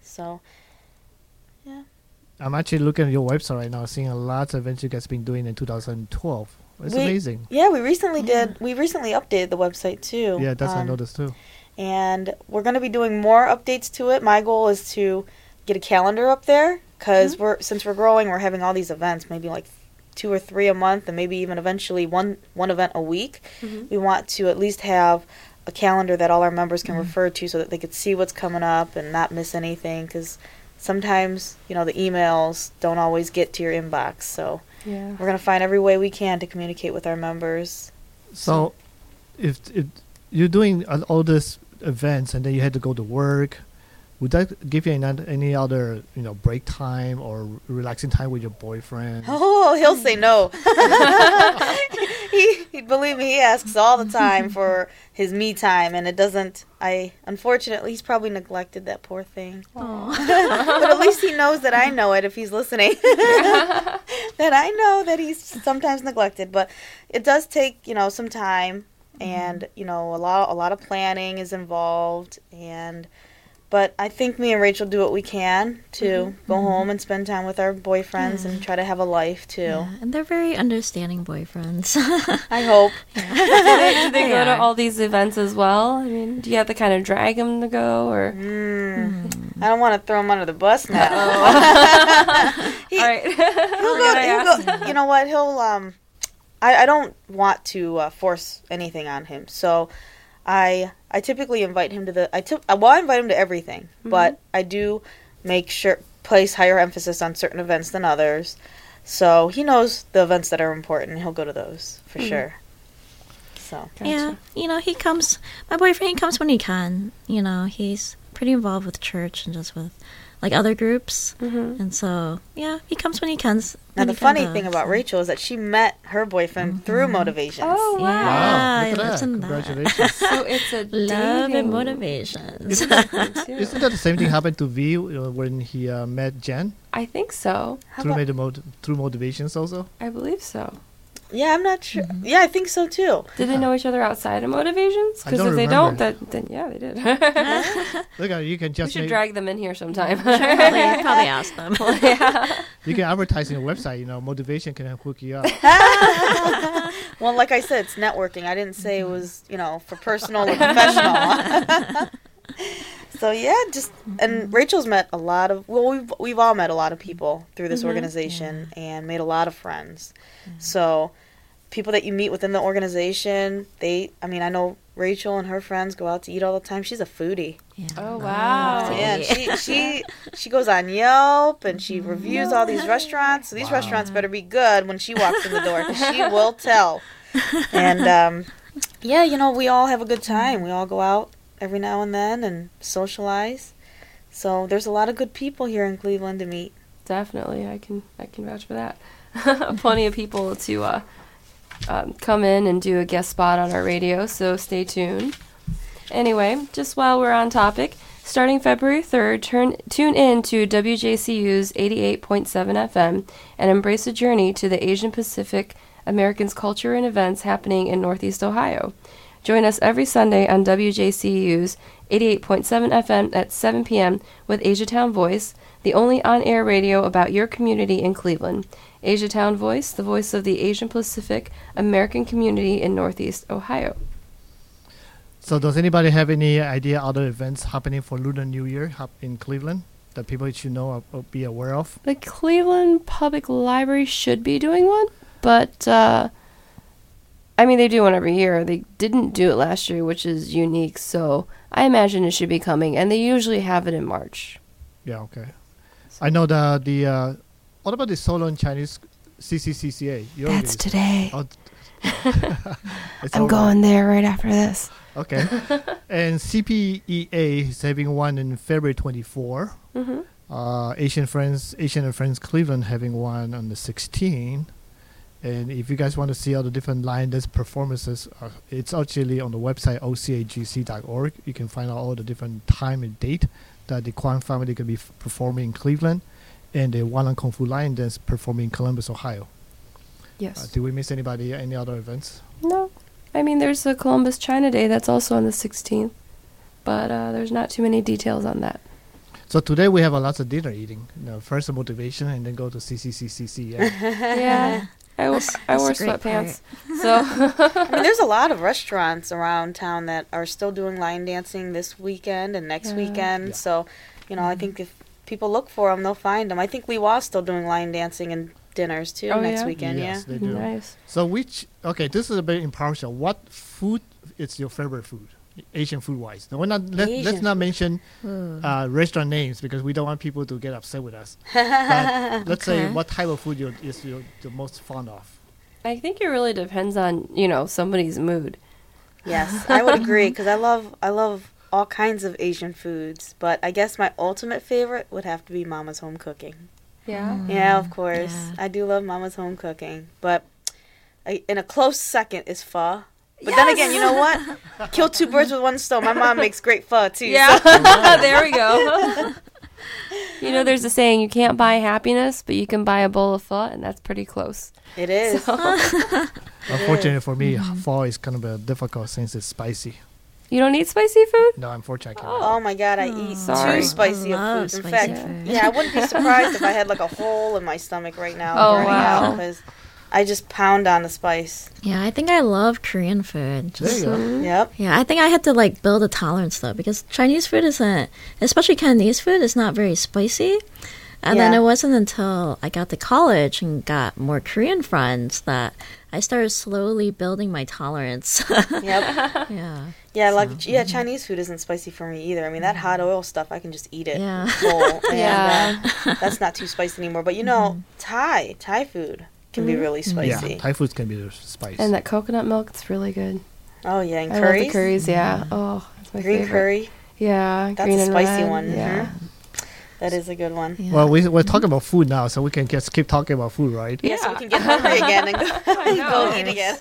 So yeah. I'm actually looking at your website right now, seeing a lot of events you guys been doing in 2012. It's We- amazing. yeah, we recently did. We recently updated the website too. Yeah, that's I Um, noticed too. and we're going to be doing more updates to it. My goal is to get a calendar up there because mm-hmm. we're since we're growing, we're having all these events, maybe like two or three a month, and maybe even eventually one one event a week. Mm-hmm. We want to at least have a calendar that all our members can mm-hmm. refer to, so that they could see what's coming up and not miss anything. Because sometimes you know the emails don't always get to your inbox, so Yeah. we're going to find every way we can to communicate with our members. So, if, if you're doing all- all these events and then you had to go to work, would that give you any, any other you know break time or relaxing time with your boyfriend? Oh, he'll say no. he, he, believe me, he asks all the time for his me time, and it doesn't. I unfortunately, he's probably neglected that poor thing. but at least he knows that I know it if he's listening. that I know that he's sometimes neglected, but it does take you know some time, mm-hmm. and you know a lot a lot of planning is involved, and. But I think me and Rachel do what we can to go home and spend time with our boyfriends and try to have a life too. Yeah, and they're very understanding boyfriends. I hope. do they, do they go to all these events as well? I mean, do you have to kind of drag them to go, or Mm. I don't want to throw him under the bus now. He- all right? he'll go, he'll go, you know what? He'll um, I, I don't want to uh, force anything on him, so I I typically invite him to the I tip, uh, well I invite him to everything, mm-hmm. but I do make sure place higher emphasis on certain events than others. So he knows the events that are important. He'll go to those for mm-hmm. sure. So Yeah, you know, he comes. My boyfriend, he comes when he can. You know, he's pretty involved with church and just with like other groups, Mhm. and so yeah, he comes when he can. now the funny thing about. Rachel is that she met her boyfriend through motivations. Oh wow! Yeah. Wow, look at lives that! Congratulations. So it's a Love dating and motivations. too. Isn't that the same thing happened to V uh, when he uh, met Jen I think so. How through, about- moti- mot- through motivations also? I believe so. Yeah, I'm not sure. Mm-hmm. Yeah, I think so too. Did they know each other outside of motivations? Because don't if they don't, then, then yeah, they did. Look at you can just. we should make, drag them in here sometime. probably, probably ask them. yeah. you can advertise in your website. You know, motivation can hook you up. Well, like I said, it's networking. I didn't say it mm-hmm. was, you know, for personal or professional. so yeah, just and mm-hmm. Rachel's met a lot of well, we've we've all met a lot of people through this organization and made a lot of friends. So people that you meet within the organization, they I mean, I know Rachel and her friends go out to eat all the time. She's a foodie. Yeah. Oh wow. Yeah, she she she goes on Yelp and she reviews all these restaurants. So these Wow. restaurants better be good when she walks in the door 'cause she will tell. And um, yeah, you know, we all have a good time. We all go out every now and then and socialize. So there's a lot of good people here in Cleveland to meet. Definitely, I can I can vouch for that. Plenty of people to uh, um, come in and do a guest spot on our radio, so stay tuned. Anyway, just while we're on topic, starting February 3rd, turn, tune in to WJCU's 88.7 FM and embrace a journey to the Asian Pacific Americans culture and events happening in Northeast Ohio. Join us every Sunday on WJCU's 88.7 FM at 7 p.m. with Asiatown Voice, the only on air radio about your community in Cleveland. Asiatown Voice, the voice of the Asian Pacific American community in Northeast Ohio. So does anybody have any idea other events happening for Lunar New Year in Cleveland that people should know or, or be aware of? The Cleveland Public Library should be doing one, but uh, I mean they do one every year. They didn't do it last year, which is unique. So I imagine it should be coming, and they usually have it in March. Yeah, okay. I know the the uh, what about the solo in Chinese CCCCA? You That's today. Oh, I'm over. going there right after this. Okay. and CPEA is having one in February 24. hmm Uh, Asian Friends, Asian and Friends Cleveland having one on the 16th. And if you guys want to see all the different lion dance performances, uh, it's actually on the website ocagc.org. You can find out all the different time and date that the Kwan family can be f- performing in Cleveland, and the Walan Kung Fu Lion Dance performing in Columbus, Ohio. Yes. Uh, did we miss anybody? Any other events? No. I mean, there's the Columbus China Day. That's also on the 16th. But uh, there's not too many details on that. So today we have a lots of dinner eating. You know, first the motivation, and then go to CCCCC. Yeah. Yeah. I, w- That's- I that's wore sweatpants. So, I mean, there's a lot of restaurants around town that are still doing lion dancing this weekend and next Yeah. weekend. Yeah. So, you know, I mm. think if people look for them, they'll find them. I think we Wa's still doing lion dancing and dinners too Oh, next yeah? weekend. yes, they do. nice. So which okay, this is a bit impartial. What food is your favorite food? Asian food wise. Now, we're not let, let's not mention Ooh. uh, restaurant names because we don't want people to get upset with us. But let's say what type of food you're, is you're the most fond of. I think it really depends on, you know, somebody's mood. Yes, I would agree because I love I love all kinds of Asian foods, but I guess my ultimate favorite would have to be Mama's home cooking. Yeah. Mm. Yeah, of course, yeah. I do love Mama's home cooking, but I, in a close second is pho. But then again, you know what? Kill two birds with one stone. My mom makes great pho too. Yeah. so- there we go. you know, there's a saying you can't buy happiness, but you can buy a bowl of pho, and that's pretty close. it is. Unfortunately for me, pho is kind of a difficult since it's spicy. You don't eat spicy food? No, unfortunately, I cannot. Oh my god, I eat hmm. Sorry. too spicy I of love foods. In fact, food. yeah, I wouldn't be surprised if I had like a hole in my stomach right now Oh, burning wow. out because I just pound on the spice. Yeah, I think I love Korean food. There you go. Mm-hmm. Yep. yeah, I think I had to like build a tolerance though because Chinese food isn't, especially Cantonese food, is not very spicy. And then it wasn't until I got to college and got more Korean friends that I started slowly building my tolerance. Yep. yeah. Yeah, like yeah, Chinese food isn't spicy for me either. I mean, that hot oil stuff, I can just eat it Yeah. whole, and Yeah. uh, that's not too spicy anymore. But you know, Thai Thai food can be really spicy. Yeah, spicy. Thai foods can be spicy. And that coconut milk, it's really good. Oh yeah, and I curries, love the curries, yeah. Oh, that's my green favorite. curry, Yeah, That's green a and spicy red, one, Yeah. that is a good one. yeah. well, we, we're talking about food now, so we can just keep talking about food, right? Yeah, so we can get hungry again and go, and go eat again.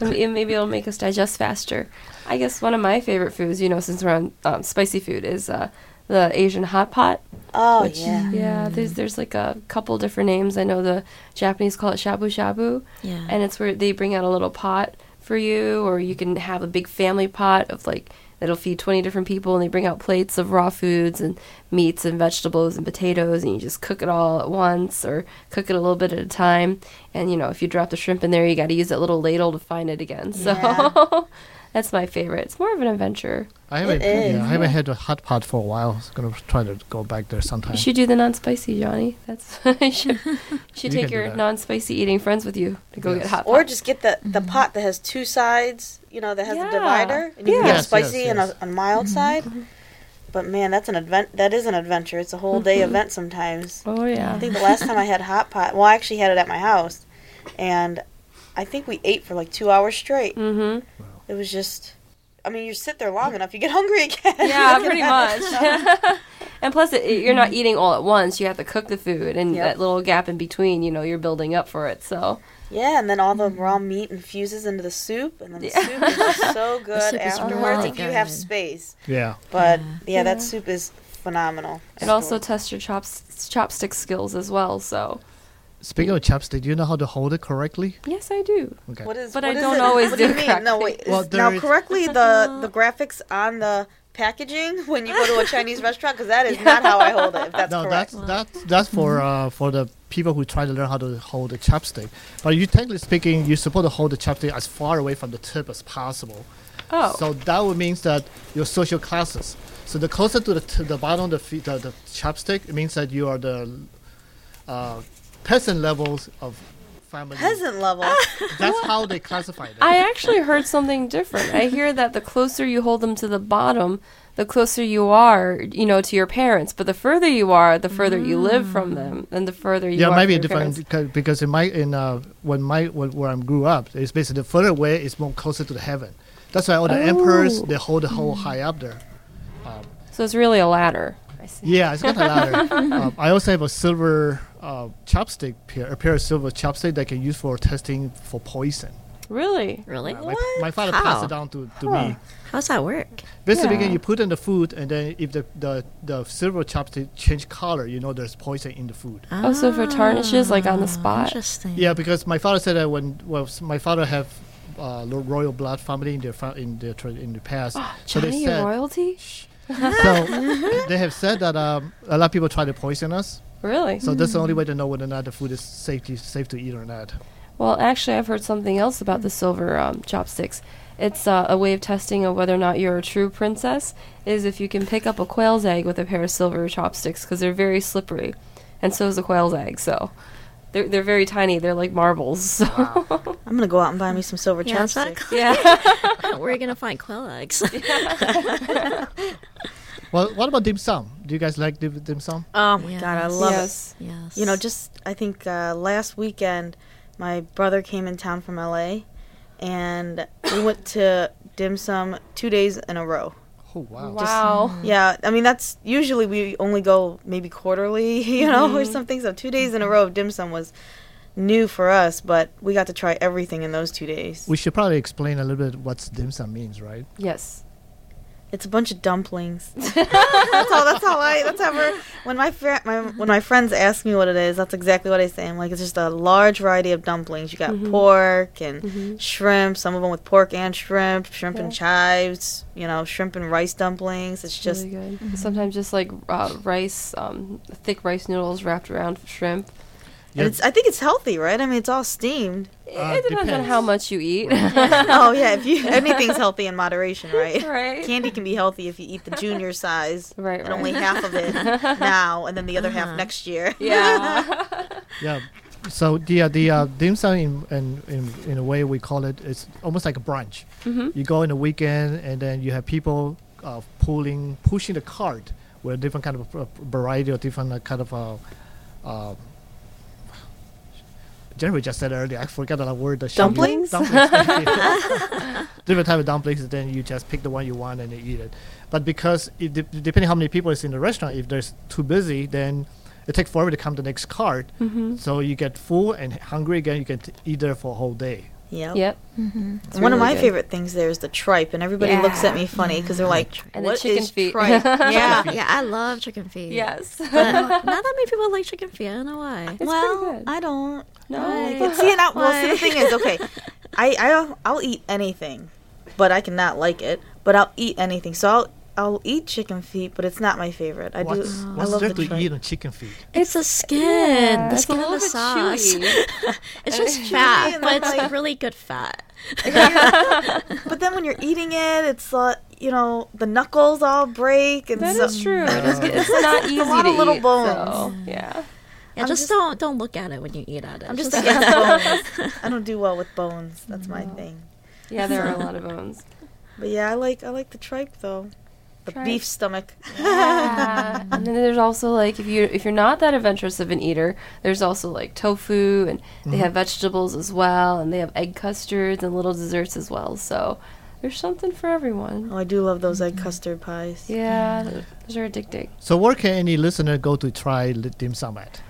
And maybe it'll make us digest faster. I guess one of my favorite foods, you know, since we're on um, spicy food, is uh, the Asian hot pot. Oh which, yeah. yeah. There's there's like a couple different names. I know the Japanese call it shabu shabu, yeah. and it's where they bring out a little pot for you, or you can have a big family pot of like that'll feed 20 different people, and they bring out plates of raw foods and meats and vegetables and potatoes, and you just cook it all at once, or cook it a little bit at a time. And you know, if you drop the shrimp in there, you got to use that little ladle to find it again. So. Yeah. That's my favorite. It's more of an adventure. I haven't, is, yeah, I haven't had a hot pot for a while. I'm gonna try to go back there sometime. You should do the non-spicy, Johnny. That's you should, you should You take your non-spicy eating friends with you to go Yes. get hot Or just get the the mm-hmm. pot that has two sides. You know, that has Yeah. a divider, and you Yeah. can get Yes, spicy yes, and a, a mild mm-hmm. side. But man, that's an advent. That is an adventure. It's a whole day mm-hmm. event sometimes. oh yeah. I think the last time I had hot pot, well, I actually had it at my house, and I think we ate for like two hours straight. Mm-hmm. It was just, I mean, you sit there long enough, you get hungry again. Yeah, pretty much. and plus, it, it- you're not mm-hmm. eating all at once. You have to cook the food, and Yep. that little gap in between, you know, you're building up for it. So yeah, and then all the raw meat infuses into the soup, and then the Yeah. soup is just so good soup afterwards really if you have space. yeah. But yeah, Yeah. that soup is phenomenal. it also tests your chops, chopstick skills as well. So Speaking of chopstick, do you know how to hold it correctly? yes, I do. Okay. What is? But what I is don't it? always what do do you mean? No, correctly. wait. Well, now there is- correctly the the graphics on the packaging when you go to a Chinese restaurant because that is not how I hold it. If that's no, correct. that's that's that's for uh, for the people who try to learn how to hold a chopstick. But you technically speaking, you're supposed to hold the chopstick as far away from the tip as possible. Oh. So that would means that your social classes. So the closer to the to the bottom of the, feet, the the chopstick, it means that you are the uh, peasant levels of family. Peasant level. That's how they classify them. I actually heard something different. I hear that the closer you hold them to the bottom, the closer you are, you know, to your parents. But the further you are, the further you live from them, and the further you yeah, are. it might from be a different parents. because, because in my in uh when my when, where I grew up, it's basically the further away is more closer to the heaven. That's why all the emperors Oh. they hold the whole high up there. So it's really a ladder. I see. Yeah, it's got a ladder. um, I also have a silver uh, chopstick pair, a pair of silver chopstick that I can use for testing for poison. Really? Really? Uh, my, my father passed it down to, to Huh. me. How's that work? Basically, Yeah. you put in the food, and then if the, the, the silver chopstick change color, you know there's poison in the food. Oh, so if it tarnishes, like, on the spot? Interesting. Yeah, because my father said that when well, my father have uh, royal blood family in their fa- in their tra- in the past, so they said royalty? so they have said that um, a lot of people try to poison us. Really? So that's the only way to know whether or not the food is safe to, safe to eat or not. Well, actually, I've heard something else about the silver um, chopsticks. It's uh, a way of testing of whether or not you're a true princess. Is if you can pick up a quail's egg with a pair of silver chopsticks because they're very slippery, and so is a quail's egg. So they're they're very tiny. They're like marbles. So. I'm gonna go out and buy me some silver Yeah, chopsticks. yeah. Where are you gonna find quail eggs? Well, what about dim sum? Do you guys like dim, dim sum? Oh my god, I Yes. love it. yes. yes. You know, just I think uh, last weekend, my brother came in town from LA, and we went to dim sum two days in a row. Oh wow! Wow. Yeah, I mean that's usually we only go maybe quarterly, you know, or something. So two days in a row of dim sum was new for us, but we got to try everything in those two days. We should probably explain a little bit what dim sum means, right? Yes. It's a bunch of dumplings. that's all. That's how I. That's how. we're- When my, fr- my when my friends ask me what it is, that's exactly what I say. I'm like, it's just a large variety of dumplings. You got Mhm. pork and Mhm. shrimp. Some of them with pork and shrimp. Shrimp and chives. You know, shrimp and rice dumplings. It's just. really good. Sometimes just like uh, rice, um, thick rice noodles wrapped around shrimp. Yeah. It's, I think it's healthy, right? I mean, it's all steamed. Uh, it depends on how much you eat. oh yeah, if you anything's healthy in moderation, right? right. Candy can be healthy if you eat the junior size Right, and right. only half of it now, and then the other half Uh-huh. next year. Yeah. Yeah. So the uh, the uh, dim sum in, in in in a way we call it it's almost like a brunch. hmm You go in the weekend and then you have people uh, pulling pushing the cart with different kind of uh, variety of different uh, kind of uh, Jennifer just said earlier. I forgot the word. that she used. Dumplings? Dumplings. different type of dumplings. Then you just pick the one you want and you eat it. But because it de- depending how many people is in the restaurant, if there's too busy, then it takes forever to come to the next cart. hmm So you get full and hungry again. You can t- eat there for a whole day. Yep. Yep. Mm-hmm. It's One of my good. favorite things there is the tripe, and everybody looks at me funny because they're like, And the "What chicken is feet." tripe?" yeah, Yeah, I love chicken feet. Yes. But not that many people like chicken feet. I don't know why. It's well, good. I don't. No. I like it. See, and I, well, see, the thing is, okay, I I'll, I'll eat anything, but I cannot like it. But I'll eat anything, so I'll I'll eat chicken feet, but it's not my favorite. I what's do. I what's love there the to tripe. eat on chicken feet? It's the skin, Yeah, the it's a skin and the bit sauce. it's just Chewy fat, and but it's like like- really good fat. But then when you're eating it, it's uh, you know the knuckles all break and That so, is true. It is, it's not easy A lot to of little eat, bones. so, yeah. Yeah, just, just- don't don't look at it when you eat at it. I'm just Just- against bones. I don't do well with bones. That's my thing. Yeah, there are a lot of bones. But yeah, I like I like the tripe though. The Tripe. beef stomach. Yeah. and then there's also like if you if you're not that adventurous of an eater, there's also like tofu and they have vegetables as well and they have egg custards and little desserts as well. So there's something for everyone. Oh, I do love those egg custard pies. Yeah, those are addicting. So where can any listener go to try dim sum at?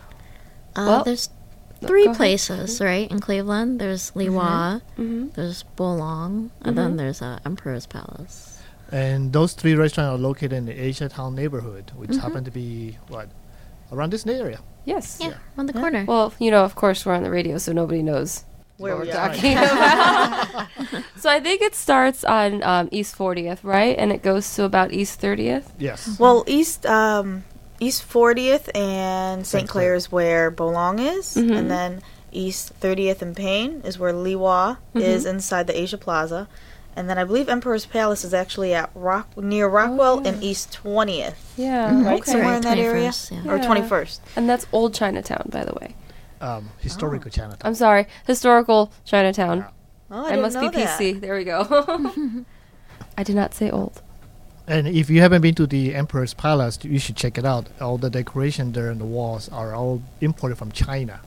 Uh, Well, there's Go three ahead. places, right? In Cleveland, there's Li Wah, hmm there's Bo Loong, and then there's uh, Emperor's Palace. And those three restaurants are located in the Asia Town neighborhood, which Mm-hmm. happen to be what around this area. Yes. Yeah, on the corner. Well, you know, of course, we're on the radio, so nobody knows Where we we're are. talking about. so I think it starts on um, East 40th, right? And it goes to about East 30th. Yes. Well, East um, East 40th and St. St. Clair is where Bo Loong is, Mhm. and then East 30th and Payne is where Li Wah is inside the Asia Plaza, And then I believe Emperor's Palace is actually at Rock near Rockwell yeah. and East 20th, Yeah. Mhm. right? Okay. Somewhere in that area. yeah. Or 21st. And that's old Chinatown, by the way. Um, historical Chinatown. I'm sorry, historical Chinatown. Oh, I, I, didn't must know be that. PC. There we go. I did not say old. And if you haven't been to the Emperor's Palace, you should check it out. All the decoration there and the walls are all imported from China.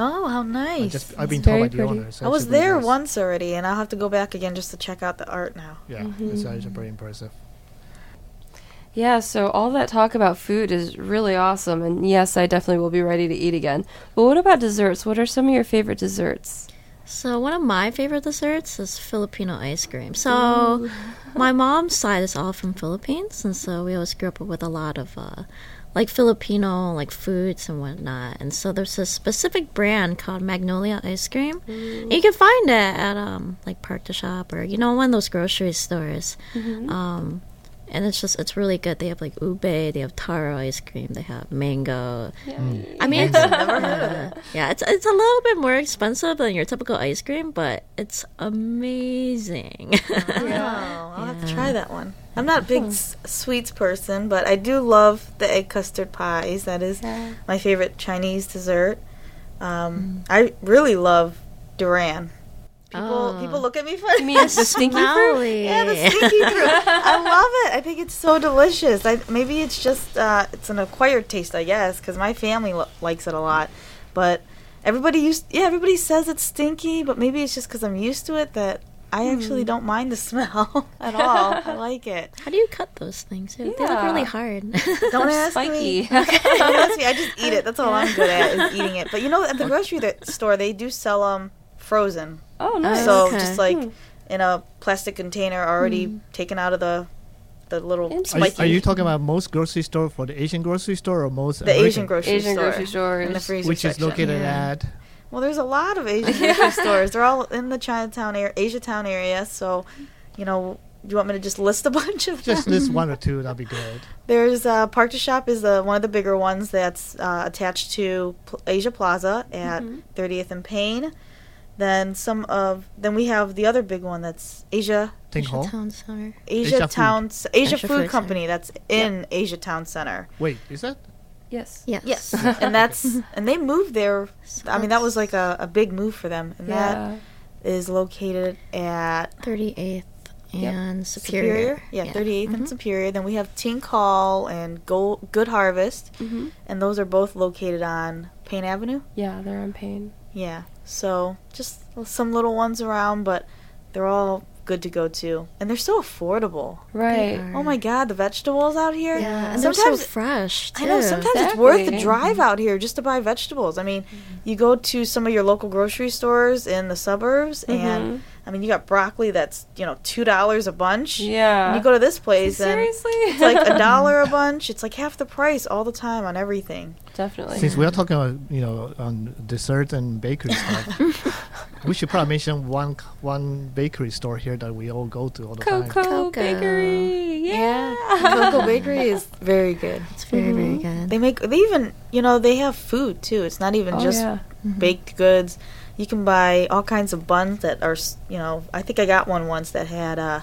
Oh, how I nice. just I've been told by the owner. it's I was there nice. once already, and I'll have to go back again just to check out the art now. Yeah, it's actually pretty impressive. Yeah, so all that talk about food is really awesome, and yes, I definitely will be ready to eat again. But what about desserts? What are some of your favorite desserts? So one of my favorite desserts is Filipino ice cream. So my mom's side is all from Philippines, and so we always grew up with a lot of uh, like Filipino like foods and whatnot. And so there's a specific brand called Magnolia ice cream. And you can find it at um like Park to Shop or you know one of those grocery stores. Um, and it's just it's really good. They have like ube, they have taro ice cream, they have mango. I mean, it's, uh, yeah, it's it's a little bit more expensive than your typical ice cream, but it's amazing. Oh, I'll have to try that one. I'm not a big s- sweets person, but I do love the egg custard pies. That is my favorite Chinese dessert. Um, I really love durian. People Oh. people look at me funny. You mean the stinky fruit? Yeah, the stinky fruit. I love it. I think it's so delicious. I, maybe it's just uh, it's an acquired taste, I guess, because my family lo- likes it a lot. But everybody used, yeah, everybody says it's stinky, but maybe it's just because I'm used to it that I actually hmm. don't mind the smell at all. I like it. How do you cut those things? They look Yeah. really hard. Don't They're ask me. spiky. Don't ask me. I just eat it. That's all I'm good at is eating it. But you know, at the grocery th- store, they do sell them frozen. Oh, oh, nice. So okay. just like Hmm. in a plastic container, already hmm. taken out of the the little Interesting. Are you, spiky. are you talking about most grocery store for the Asian grocery store or most the Asian grocery Asian store? grocery stores. in the freezer which is section. located Yeah. at Well, there's a lot of Asian grocery stores. They're all in the Chinatown area, Asia Town area. So, you know, do you want me to just list a bunch of them? just list one or two. That'd be good. There's uh, Park to Shop is the one of the bigger ones that's uh, attached to Pl- Asia Plaza at 30th and Payne. Then some of then we have the other big one that's Asia Think Hall. Town Center. Asia, Asia Town S- Asia, Asia Food Food Company that's in Asia Town Center. Wait, is that? Yes. Yes. Yes, and that's and they moved there. I mean that was like a, a big move for them, and that Yeah. is located at 38th Yep. and Superior. Superior. Yeah, 38th and Mhm. Superior. Then we have Tink Holl and Go- Good Harvest, hmm and those are both located on Payne Avenue. Yeah, they're on Payne. Yeah, so just some little ones around, but they're all good to go to, and they're so affordable. Right. Oh my God, the vegetables out here. Yeah, and they're so sometimes fresh. Too. I know sometimes it's worth the drive out here just to buy vegetables. I mean, mm-hmm. you go to some of your local grocery stores in the suburbs, and mm-hmm. I mean, you got broccoli that's you know two dollars a bunch. Yeah. And you go to this place and Seriously? it's like a dollar a bunch. It's like half the price all the time on everything. Definitely. Since we are talking about you know on dessert and bakery stuff, we should probably mention one one bakery store here that we all go to all the time. Koko, Koko. Bakery. Yeah. Koko Bakery is very good. It's very, very good. They make they even you know they have food too. It's not even Oh, just yeah. baked goods. You can buy all kinds of buns that are you know. I think I got one once that had uh,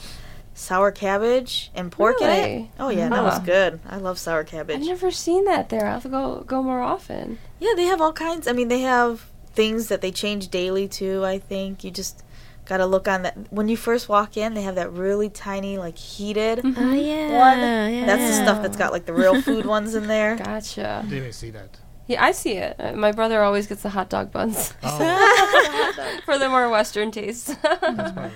sour cabbage and pork in it. Oh yeah, that was good. I love sour cabbage. I've never seen that there. I'll have to go go more often. Yeah, they have all kinds. I mean, they have things that they change daily too. I think you just got to look on that. When you first walk in, they have that really tiny, like heated Mm-hmm. Oh yeah, one. yeah. That's the stuff that's got like the real food ones in there. Gotcha. Didn't even see that. Yeah, I see it. Uh, My brother always gets the hot dog buns Oh, for the more Western taste. probably, yeah.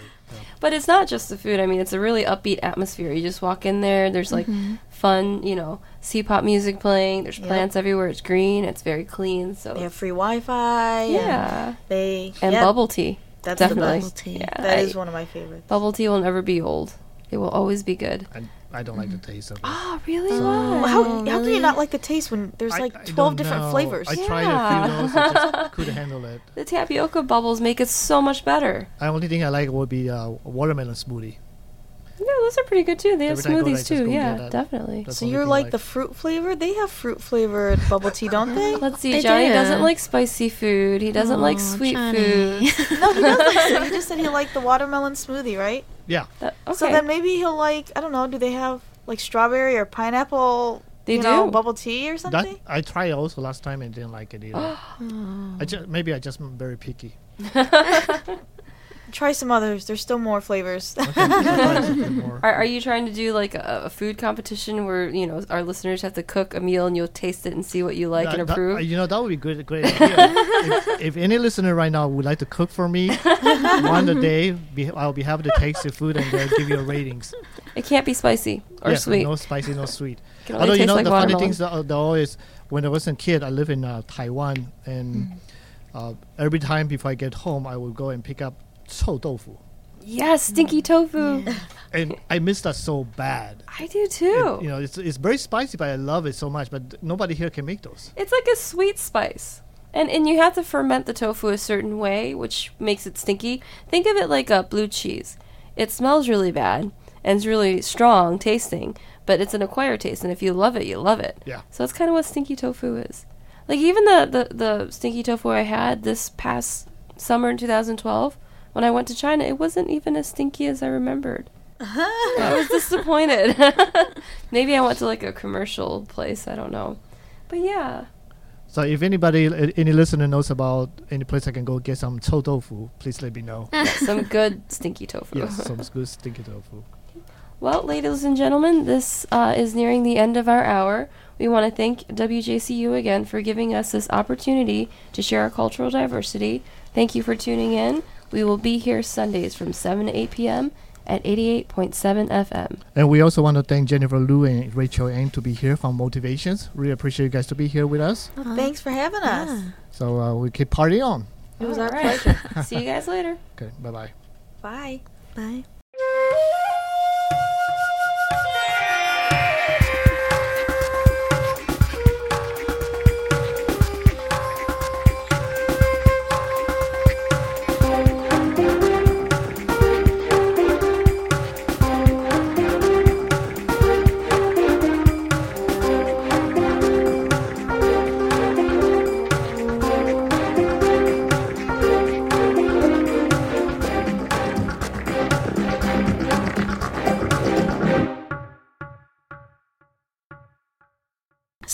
But it's not just the food. I mean, it's a really upbeat atmosphere. You just walk in there. There's like fun, you know, C-pop music playing. There's Yep. plants everywhere. It's green. It's very clean. So They have free Wi-Fi. and yeah, they and yeah, bubble tea. That's definitely. the. Bubble tea. Yeah, That I- is one of my favorites. bubble tea will never be old. It will always be good. I, I don't like the taste of it. Oh, really? So- Why? Well, how, how can you not like the taste when there's I- like I 12 don't different know. flavors? I Yeah. tried a few those. I just couldn't handle it. The tapioca bubbles make it so much better. The only thing I like would be uh, watermelon smoothie. Yeah, those are pretty good too. They have Every time I go there, I smoothies just too. go Yeah, that. definitely. That's so the only you're thing I like the fruit flavor? They have fruit flavored bubble tea, don't they? Let's see. They Johnny do. doesn't like spicy food. He doesn't like Aw, sweet Johnny. food. no, he does like sweet. He just said he liked the watermelon smoothie, right? Yeah. That, okay. So then maybe he'll like I don't know. Do they have like strawberry or pineapple? They you know, do. bubble tea or That something. I tried also last time and didn't like it either. Oh. I just maybe I just am very picky. Try some others. There's still more flavors. Okay, I'll try something more. Are, are you trying to do like a, a food competition where you know our listeners have to cook a meal and you'll taste it and see what you like That- and that- approve? you know that would be good, great idea. if, if any listener right now would like to cook for me one a day, be, I'll be happy to taste the food and then give you ratings. it can't be spicy or Yes, sweet. No spicy, no sweet. It can only Although you know like the funny watermelon. things that, that always when I was a kid, I live in uh, Taiwan, and uh, every time before I get home, I will go and pick up 臭豆腐, Yes, stinky tofu. and I miss that so bad. I do too. And, you know, it's it's very spicy, but I love it so much. But nobody here can make those. It's like a sweet spice. And and you have to ferment the tofu a certain way, which makes it stinky. Think of it like a blue cheese. It smells really bad and it's really strong tasting, but it's an acquired taste and if you love it, you love it. Yeah. So that's kind of what stinky tofu is. Like even the, the, the stinky tofu I had this past summer in 2012 when I went to China, it wasn't even as stinky as I remembered. Uh-huh. I was disappointed. Maybe I went to like a commercial place. I don't know. But yeah. So if anybody, uh, any listener knows about any place I can go get some chou tofu, please let me know. some good stinky tofu. Yes, some good stinky tofu. Well, ladies and gentlemen, this uh, is nearing the end of our hour. We want to thank WJCU again for giving us this opportunity to share our cultural diversity. Thank you for tuning in. We will be here Sundays from 7 to 8 p.m. at 88.7 FM. And we also want to thank Jennifer Liu and Rachel Ang to be here from Motivations. Really appreciate you guys to be here with us. Thanks for having us. So uh, we keep partying on. It was All our right. pleasure. See you guys later. Okay, Bye bye bye. Bye.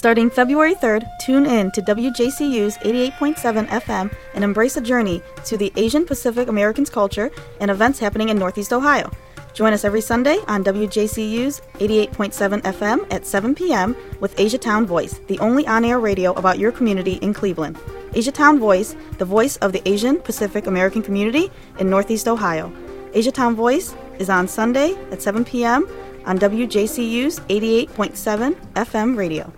Starting February 3rd, tune in to WJCU's 88.7 FM and embrace a journey to the Asian Pacific Americans culture and events happening in Northeast Ohio. Join us every Sunday on WJCU's 88.7 FM at 7 p.m. with Asia Town Voice, the only on air radio about your community in Cleveland. Asia Town Voice, the voice of the Asian Pacific American community in Northeast Ohio. Asia Town Voice is on Sunday at 7 p.m. on WJCU's 88.7 FM radio.